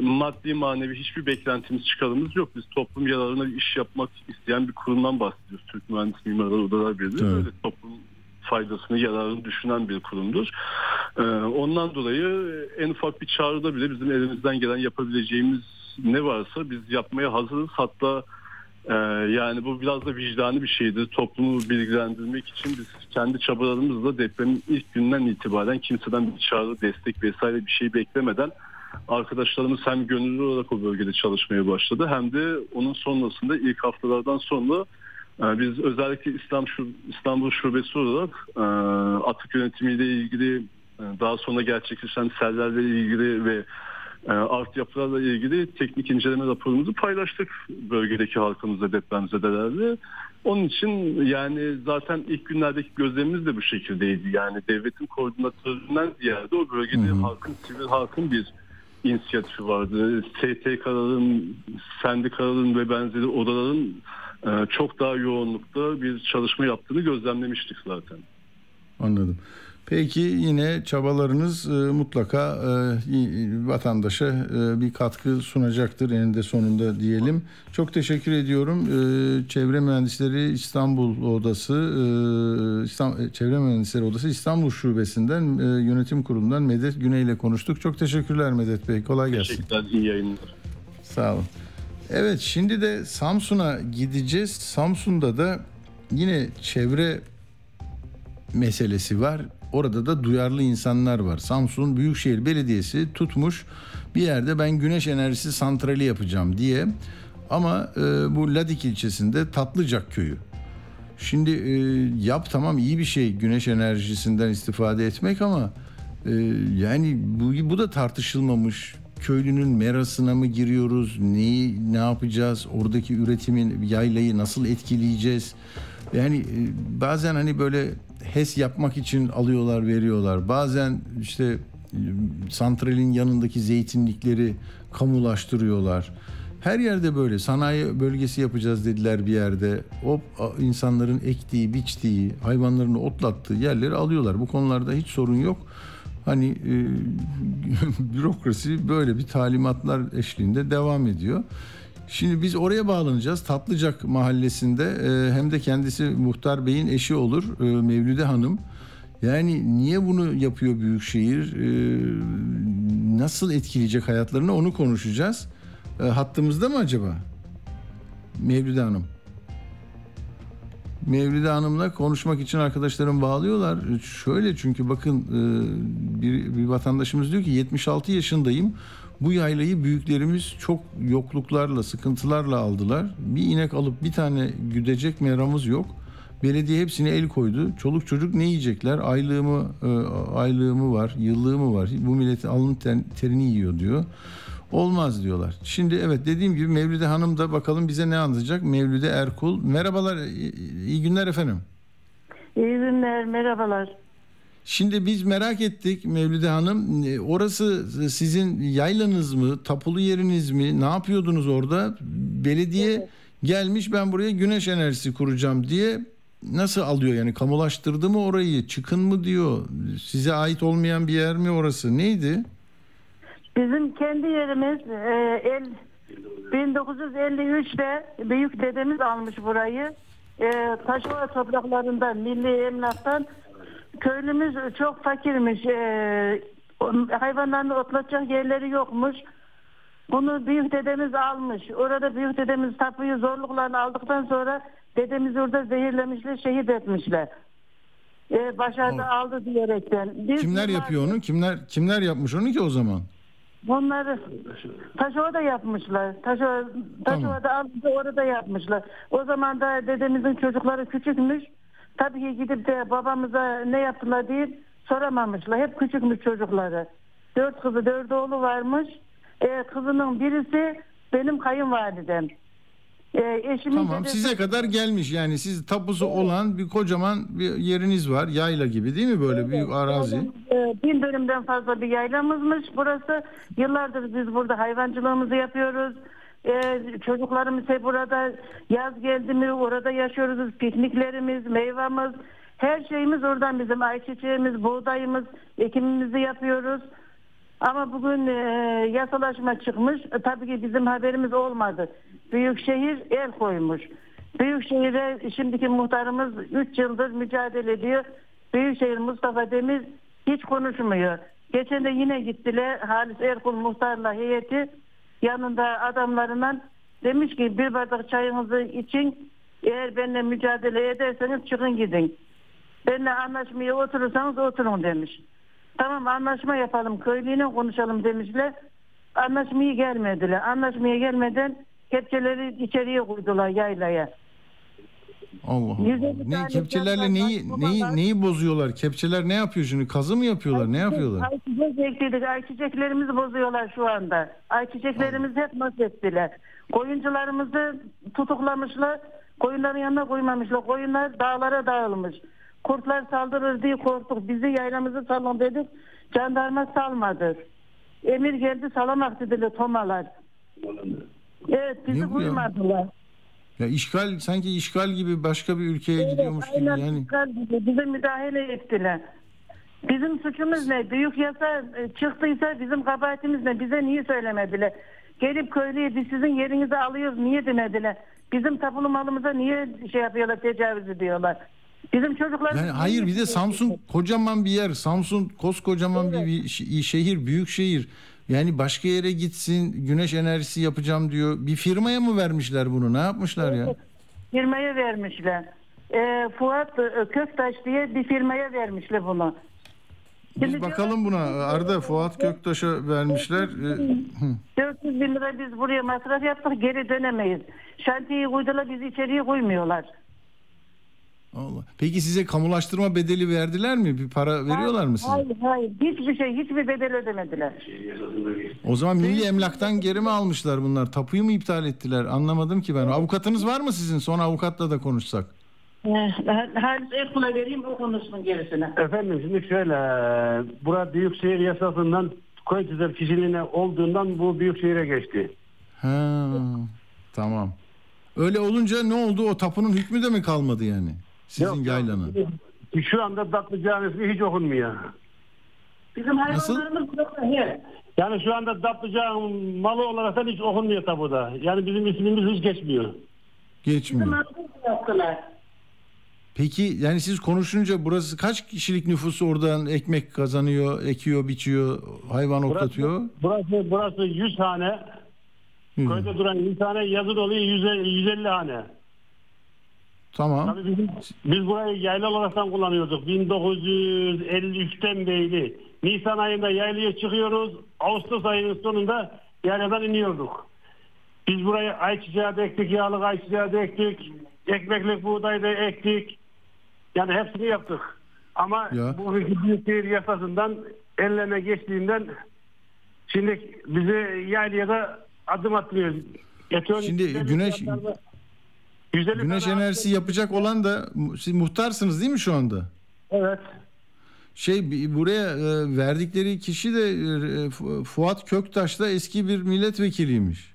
maddi manevi hiçbir beklentimiz çıkarımız yok. Biz toplum yararına bir iş yapmak isteyen bir kurumdan bahsediyoruz. Türk Mühendis Mimarlar Odalar Birliği Evet. böyle toplum faydasını yararını düşünen bir kurumdur. Ee, ondan dolayı en ufak bir çağrıda bile bizim elimizden gelen yapabileceğimiz ne varsa biz yapmaya hazırız. Hatta ee, yani bu biraz da vicdani bir şeydir. Toplumu bilgilendirmek için biz kendi çabalarımızla depremin ilk günden itibaren kimseden bir çağrı, destek vesaire bir şey beklemeden arkadaşlarımız hem gönüllü olarak o bölgede çalışmaya başladı hem de onun sonrasında ilk haftalardan sonra e, biz özellikle İslam İstanbul Şubesi olarak e, atık yönetimiyle ilgili e, daha sonra gerçekleşen sellerle ilgili ve e, altyapılarla ilgili teknik inceleme raporumuzu paylaştık bölgedeki halkımızla depremzedelerle. Onun için yani zaten ilk günlerdeki gözlemimiz de bu şekildeydi. Yani devletin koordinatöründen ziyade o bölgede Hı hı. halkın, sivil halkın bir inisiyatifi vardı. STK'ların, sendikaların ve benzeri odaların çok daha yoğunlukta bir çalışma yaptığını gözlemlemiştik zaten. Anladım. Peki yine çabalarınız e, mutlaka e, vatandaşa e, bir katkı sunacaktır eninde sonunda diyelim. Çok teşekkür ediyorum. E, Çevre Mühendisleri İstanbul Odası, e, İstam- Çevre Mühendisleri Odası İstanbul Şubesi'nden e, yönetim kurulundan Medet Güney ile konuştuk. Çok teşekkürler Medet Bey. Kolay gelsin. Teşekkürler, iyi yayınlar. Sağ olun. Evet şimdi de Samsun'a gideceğiz. Samsun'da da yine çevre meselesi var. orada da duyarlı insanlar var. Samsun Büyükşehir Belediyesi tutmuş bir yerde ben güneş enerjisi santrali yapacağım diye. Ama e, bu Ladik ilçesinde Tatlıcak köyü. Şimdi e, yap tamam iyi bir şey güneş enerjisinden istifade etmek ama e, yani bu, bu da tartışılmamış. Köylünün merasına mı giriyoruz? Neyi ne yapacağız? Oradaki üretimin yaylayı nasıl etkileyeceğiz? Yani e, bazen hani böyle HES yapmak için alıyorlar, veriyorlar. Bazen işte e, santralin yanındaki zeytinlikleri kamulaştırıyorlar. Her yerde böyle sanayi bölgesi yapacağız dediler bir yerde. O insanların ektiği, biçtiği, hayvanlarını otlattığı yerleri alıyorlar. Bu konularda hiç sorun yok. Hani e, bürokrasi böyle bir talimatlar eşliğinde devam ediyor. Şimdi biz oraya bağlanacağız. Tatlıcak mahallesinde e, hem de kendisi Muhtar Bey'in eşi olur e, Mevlüde Hanım. Yani niye bunu yapıyor Büyükşehir? E, nasıl etkileyecek hayatlarını onu konuşacağız. E, hattımızda mı acaba? Mevlüde Hanım. Mevlide Hanım'la konuşmak için arkadaşlarım bağlıyorlar. Şöyle çünkü bakın e, bir, bir vatandaşımız diyor ki 76 yaşındayım. Bu yaylayı büyüklerimiz çok yokluklarla, sıkıntılarla aldılar. Bir inek alıp bir tane güdecek meramız yok. Belediye hepsine el koydu. Çoluk çocuk ne yiyecekler? Aylığımı e, aylığımı var, yıllığımı var. Bu milletin alın terini yiyor diyor. Olmaz diyorlar. Şimdi evet dediğim gibi Mevlüde Hanım da bakalım bize ne anlatacak? Mevlüde Erkul. Merhabalar, iyi günler efendim. İyi günler, merhabalar. Şimdi biz merak ettik Mevlüde Hanım. E, Orası sizin yaylanız mı, tapulu yeriniz mi? Ne yapıyordunuz orada? Belediye gelmiş ben buraya güneş enerjisi kuracağım diye nasıl alıyor yani kamulaştırdı mı orayı? Çıkın mı diyor? Size ait olmayan bir yer mi orası? Neydi? Bizim kendi yerimiz e, el, 1953'te büyük dedemiz almış burayı. E, Taşova topraklarından, milli emlaktan köylümüz çok fakirmiş. E, hayvanlarını otlatacak yerleri yokmuş. Bunu büyük dedemiz almış. Orada büyük dedemiz tapuyu zorluklarla aldıktan sonra dedemizi orada zehirlemişler, şehit etmişler. E, başardı aldı diyerekten. Biz Kimler bunlar- yapıyor onu? Kimler kimler yapmış onu ki o zaman? Bunları Taşova'da yapmışlar. Taşova, Taşova'da aldı orada yapmışlar. O zaman da dedemizin çocukları küçükmüş. Tabii ki gidip de babamıza ne yaptılar diye soramamışlar. Hep küçükmüş çocukları. Dört kızı dört oğlu varmış. Ee, kızının birisi benim kayınvalidem. Eşimin Tamam dedesi- size kadar gelmiş yani siz tapusu olan bir kocaman bir yeriniz var. Yayla gibi değil mi böyle büyük arazi? Ee, bin dönümden fazla bir yaylamızmış burası. Yıllardır biz burada hayvancılığımızı yapıyoruz. Ee, çocuklarımız hep burada yaz geldi mi orada yaşıyoruz. Pikniklerimiz, meyvamız, her şeyimiz oradan bizim ayçiçeğimiz, buğdayımız, ekimimizi yapıyoruz. Ama bugün e, yasalaşma çıkmış. E, tabii ki bizim haberimiz olmadı. Büyükşehir el koymuş. Büyükşehir'e şimdiki muhtarımız 3 yıldır mücadele ediyor. Büyükşehir Mustafa Demir hiç konuşmuyor. Geçen de yine gittiler Halis Erkul muhtarla heyeti yanında adamlarından demiş ki bir bardak çayınızı için eğer benimle mücadele ederseniz çıkın gidin. Benimle anlaşmaya oturursanız oturun demiş. Tamam anlaşma yapalım köylüyle konuşalım demişler. Anlaşmaya gelmediler. Anlaşmaya gelmeden kepçeleri içeriye koydular yaylaya. Allah Allah. Ne kepçelerle neyi neyi neyi bozuyorlar? Kepçeler ne yapıyor şimdi? Kazı mı yapıyorlar? Ne yapıyorlar? Ayçiçek ekledik. Ayçiçeklerimizi bozuyorlar şu anda. Ayçiçeklerimizi hep mahvettiler. Koyuncularımızı tutuklamışlar. Koyunların yanına koymamışlar. Koyunlar dağlara dağılmış. Kurtlar saldırır diye korktuk. Bizi yaylamızı salın dedik. Jandarma salmadı. Emir geldi salamak dediler tomalar. Evet bizi Ne bu ya? işgal sanki işgal gibi başka bir ülkeye gidiyormuş gibi aynen yani. işgal gibi. Bize müdahale ettiler. Bizim suçumuz ne? Büyük yasa e, çıktıysa bizim kabahatimiz ne? Bize niye söylemediler? Gelip köylüye biz sizin yerinizi alıyoruz niye demediler? Bizim tapulu malımıza niye şey yapıyorlar tecavüz ediyorlar? Bizim çocuklar... Yani hayır bir de Samsun kocaman bir yer. Samsun koskocaman bir, bir şi- şehir, büyük şehir. Yani başka yere gitsin, güneş enerjisi yapacağım diyor. Bir firmaya mı vermişler bunu? Ne yapmışlar ya? Firmaya vermişler. E, Fuat Köktaş diye bir firmaya vermişler bunu. Biz Şimdi bakalım buna. Arda Fuat Göktaş'a vermişler. Ee, hı. 400 bin lira biz buraya masraf yaptık geri dönemeyiz. Şantiyeyi koydular bizi içeriye koymuyorlar. Allah. Peki size kamulaştırma bedeli verdiler mi? Bir para veriyorlar mı size? Hayır hayır hiçbir şey hiçbir bedel ödemediler. O zaman milli emlaktan geri mi almışlar bunlar? Tapuyu mu iptal ettiler? Anlamadım ki ben. Avukatınız var mı sizin? Sonra avukatla da konuşsak. Eh, Halis Erkul'a vereyim o konuşsun gerisini. Efendim şimdi şöyle bura büyükşehir yasasından koy tüzel kişiliğine olduğundan bu büyükşehire geçti. Ha, tamam. Öyle olunca ne oldu? O tapunun hükmü de mi kalmadı yani? Sizin Yok. Şu anda Datlı Camisi hiç okunmuyor. Bizim hayvanlarımız burada. Yani şu anda Datlı Cami malı olarak da hiç okunmuyor tabuda. Yani bizim ismimiz hiç geçmiyor. Geçmiyor. Peki yani siz konuşunca burası kaç kişilik nüfusu oradan ekmek kazanıyor, ekiyor, biçiyor, hayvan otlatıyor? Burası, burası 100 hane. Hı, Köyde duran 100 hane yazın oluyor 150, 150 hane. Tamam. Tabii bizim, biz burayı yayla olaraktan kullanıyorduk. 1953'ten beri. Nisan ayında yaylaya çıkıyoruz. Ağustos ayının sonunda yayladan iniyorduk. Biz burayı ayçiçeği de ektik, yağlık ayçiçeği de ektik. Ekmeklik buğday da ektik. Yani hepsini yaptık. Ama Ya. bu büyükşehir yasasından elleme geçtiğinden şimdi bizi yaylaya da adım atmıyor. Şimdi güneş- 150 Güneş tane enerjisi yapacak olan da siz muhtarsınız değil mi şu anda? Evet. Şey buraya e, verdikleri kişi de e, Fu- Fuat Köktaş da eski bir milletvekiliymiş.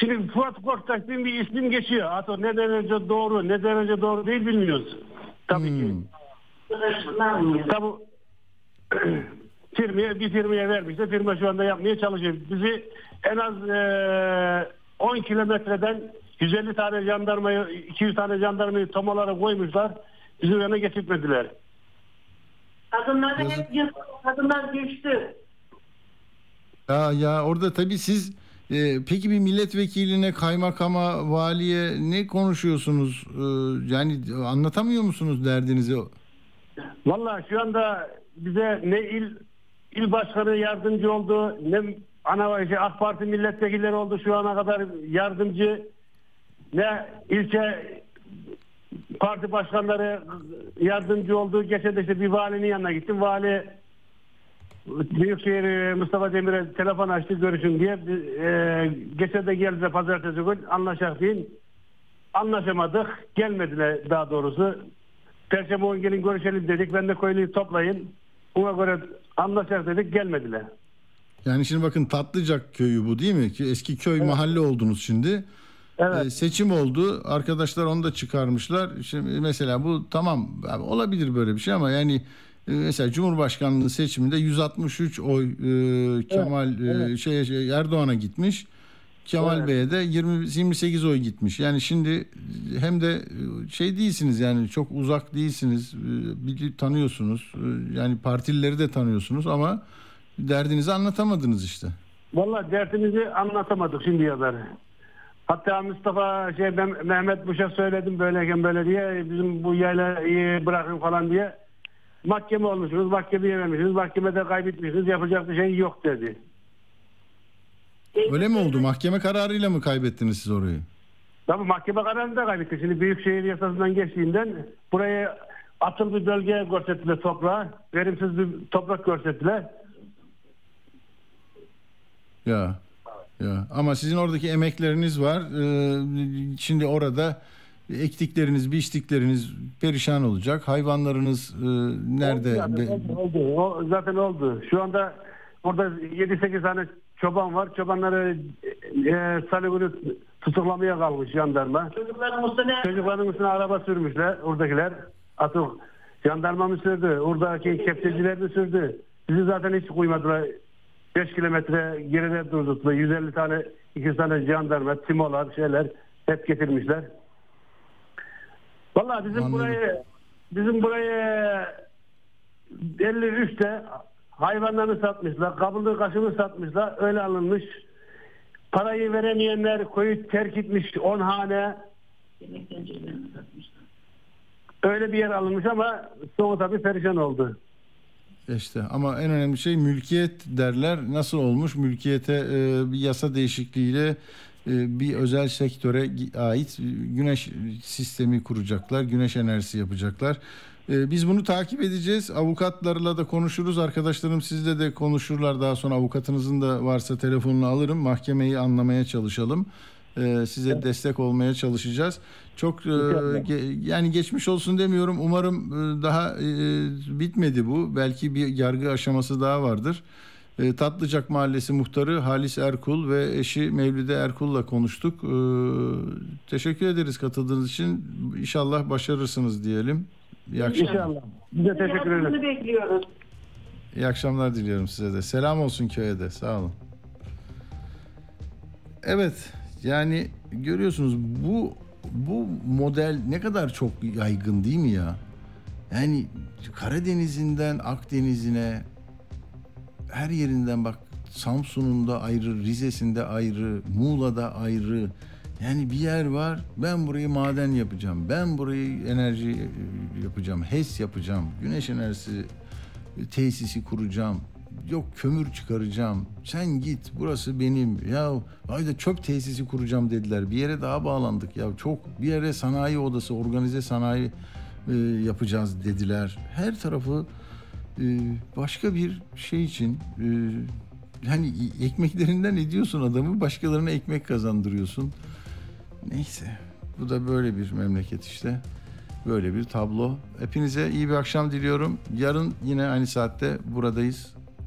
Şimdi Fuat Korktaş diye bir isim geçiyor. Hatta ne derece doğru ne derece doğru değil bilmiyoruz. Tabii ki. Hmm. Tabii firmaya bir firmaya vermişse firma şu anda yapmaya çalışıyor. Bizi en az eee 10 kilometreden 150 tane jandarmayı 200 tane jandarmayı tomalara koymuşlar. Bizi yana getirtmediler. Kadınlar da hep yıkıldı, kadınlar düştü. Ya, ya orada tabii siz e, peki bir milletvekiline, kaymakama, valiye ne konuşuyorsunuz? E, yani anlatamıyor musunuz derdinizi? Vallahi şu anda bize ne il il başkanı yardımcı oldu ne ana şey, AK Parti milletvekilleri oldu şu ana kadar yardımcı ne ilçe parti başkanları yardımcı oldu. Geçen işte bir valinin yanına gittim. Vali Büyükşehir Mustafa Demir'e telefon açtı görüşün diye. E, geçen de geldi pazartesi gün anlaşak deyin. Anlaşamadık. Gelmediler daha doğrusu. Perşembe gün gelin görüşelim dedik. Ben de köylüyü toplayın. Buna göre anlaşacak dedik. Gelmediler. Yani şimdi bakın Tatlıcak köyü bu değil mi? Ki Eski köy mahalle oldunuz şimdi. Evet. E, seçim oldu. Arkadaşlar onu da çıkarmışlar. Şimdi mesela bu tamam abi olabilir böyle bir şey ama yani e, mesela Cumhurbaşkanlığı seçiminde 163 oy e, Kemal e, şey, şey, Erdoğan'a gitmiş. Kemal Evet. Bey'e de 20 28 oy gitmiş. Yani şimdi hem de e, şey değilsiniz yani çok uzak değilsiniz. E, bili- tanıyorsunuz. Yani partilileri de tanıyorsunuz ama derdinizi anlatamadınız işte. Vallahi dertimizi anlatamadık şimdiye kadar. Hatta Mustafa şey ben Mehmet Buş'a söyledim böyleyken böyle diye bizim bu yaylayı bırakın falan diye. Mahkeme olmuşsunuz, mahkemeye vermişsiniz, mahkemede kaybetmişsiniz, yapacak bir şey yok dedi. Öyle mi oldu? Mahkeme kararıyla mı kaybettiniz siz orayı? Tabii mahkeme kararını da kaybetti. Şimdi Büyükşehir yasasından geçtiğinden buraya atıl bir bölge görsettiler toprağa. Verimsiz bir toprak görsettiler. Ya. Ya ama sizin oradaki emekleriniz var. Ee, şimdi orada ektikleriniz, biçtikleriniz perişan olacak. Hayvanlarınız e, nerede? Zaten oldu, oldu. O zaten oldu. Şu anda orada 7-8 tane çoban var. Çobanları e, salı günü tutuklamaya kalmış jandarma. Çocukların üstüne Çocukların üstüne araba sürmüşler oradakiler. Atık jandarma mı sürdü? Oradaki kepçeciler mi sürdü? Bizi zaten hiç uymadılar. 5 kilometre geride durdurdular. 150 tane 200 tane jandarma, timolar, şeyler hep getirmişler. Vallahi bizim Anladım. burayı bizim burayı 53'te hayvanlarını satmışlar, kabını kaşını satmışlar, öyle alınmış. Parayı veremeyenler koyu terk etmiş 10 hane. Öyle bir yer alınmış ama sonu tabii perişan oldu. İşte ama en önemli şey mülkiyet derler. Nasıl olmuş? Mülkiyete e, bir yasa değişikliğiyle e, bir özel sektöre ait güneş sistemi kuracaklar. Güneş enerjisi yapacaklar. E, biz bunu takip edeceğiz. Avukatlarla da konuşuruz. Arkadaşlarım sizle de konuşurlar. Daha sonra avukatınızın da varsa telefonunu alırım. Mahkemeyi anlamaya çalışalım. E, size destek olmaya çalışacağız. Çok yani geçmiş olsun demiyorum. Umarım daha bitmedi bu. Belki bir yargı aşaması daha vardır. Tatlıcak Mahallesi muhtarı Halis Erkul ve eşi Mevlide Erkul'la konuştuk. Teşekkür ederiz katıldığınız için. İnşallah başarırsınız diyelim. İyi akşamlar. İnşallah. Biz de teşekkür ederiz. bekliyoruz. İyi akşamlar diliyorum size de. Selam olsun köye de. Sağ olun. Evet. Yani görüyorsunuz bu bu model ne kadar çok yaygın değil mi ya? Yani Karadeniz'inden Akdeniz'ine her yerinden bak Samsun'un ayrı, Rize'sinde ayrı, Muğla'da ayrı. Yani bir yer var. Ben burayı maden yapacağım. Ben burayı enerji yapacağım. HES yapacağım. Güneş enerjisi tesisi kuracağım. Yok kömür çıkaracağım. Sen git burası benim. Ya ayda çöp tesisi kuracağım dediler. Bir yere daha bağlandık ya. Çok bir yere sanayi odası, organize sanayi e, yapacağız dediler. Her tarafı e, başka bir şey için e, yani ekmeklerinden ediyorsun adamı başkalarına ekmek kazandırıyorsun. Neyse bu da böyle bir memleket işte. Böyle bir tablo. Hepinize iyi bir akşam diliyorum. Yarın yine aynı saatte buradayız.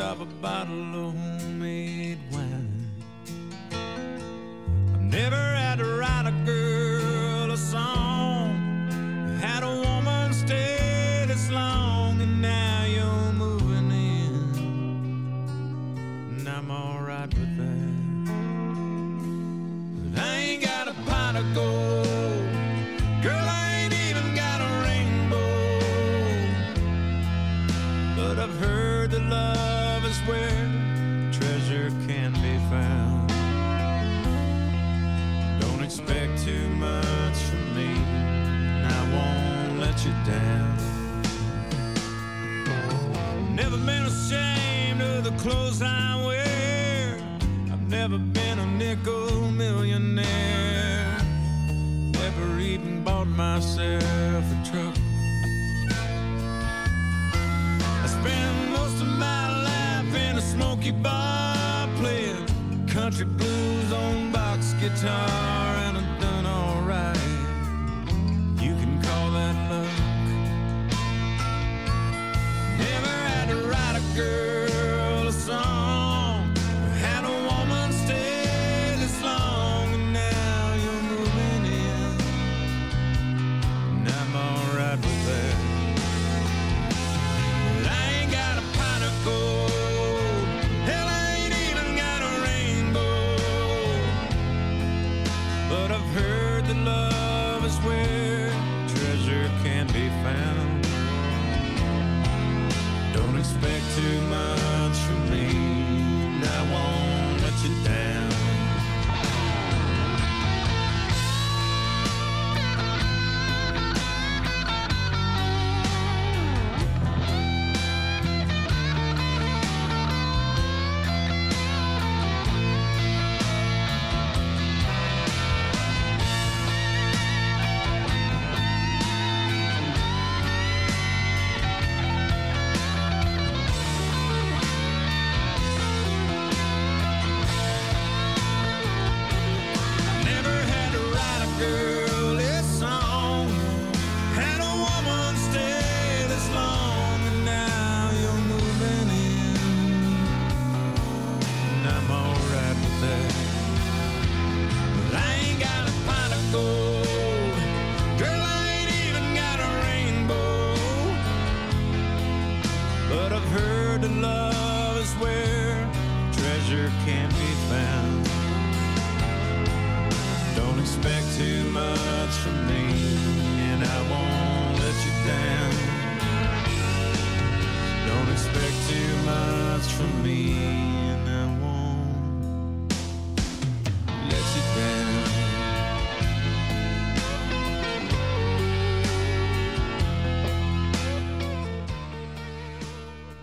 Stop a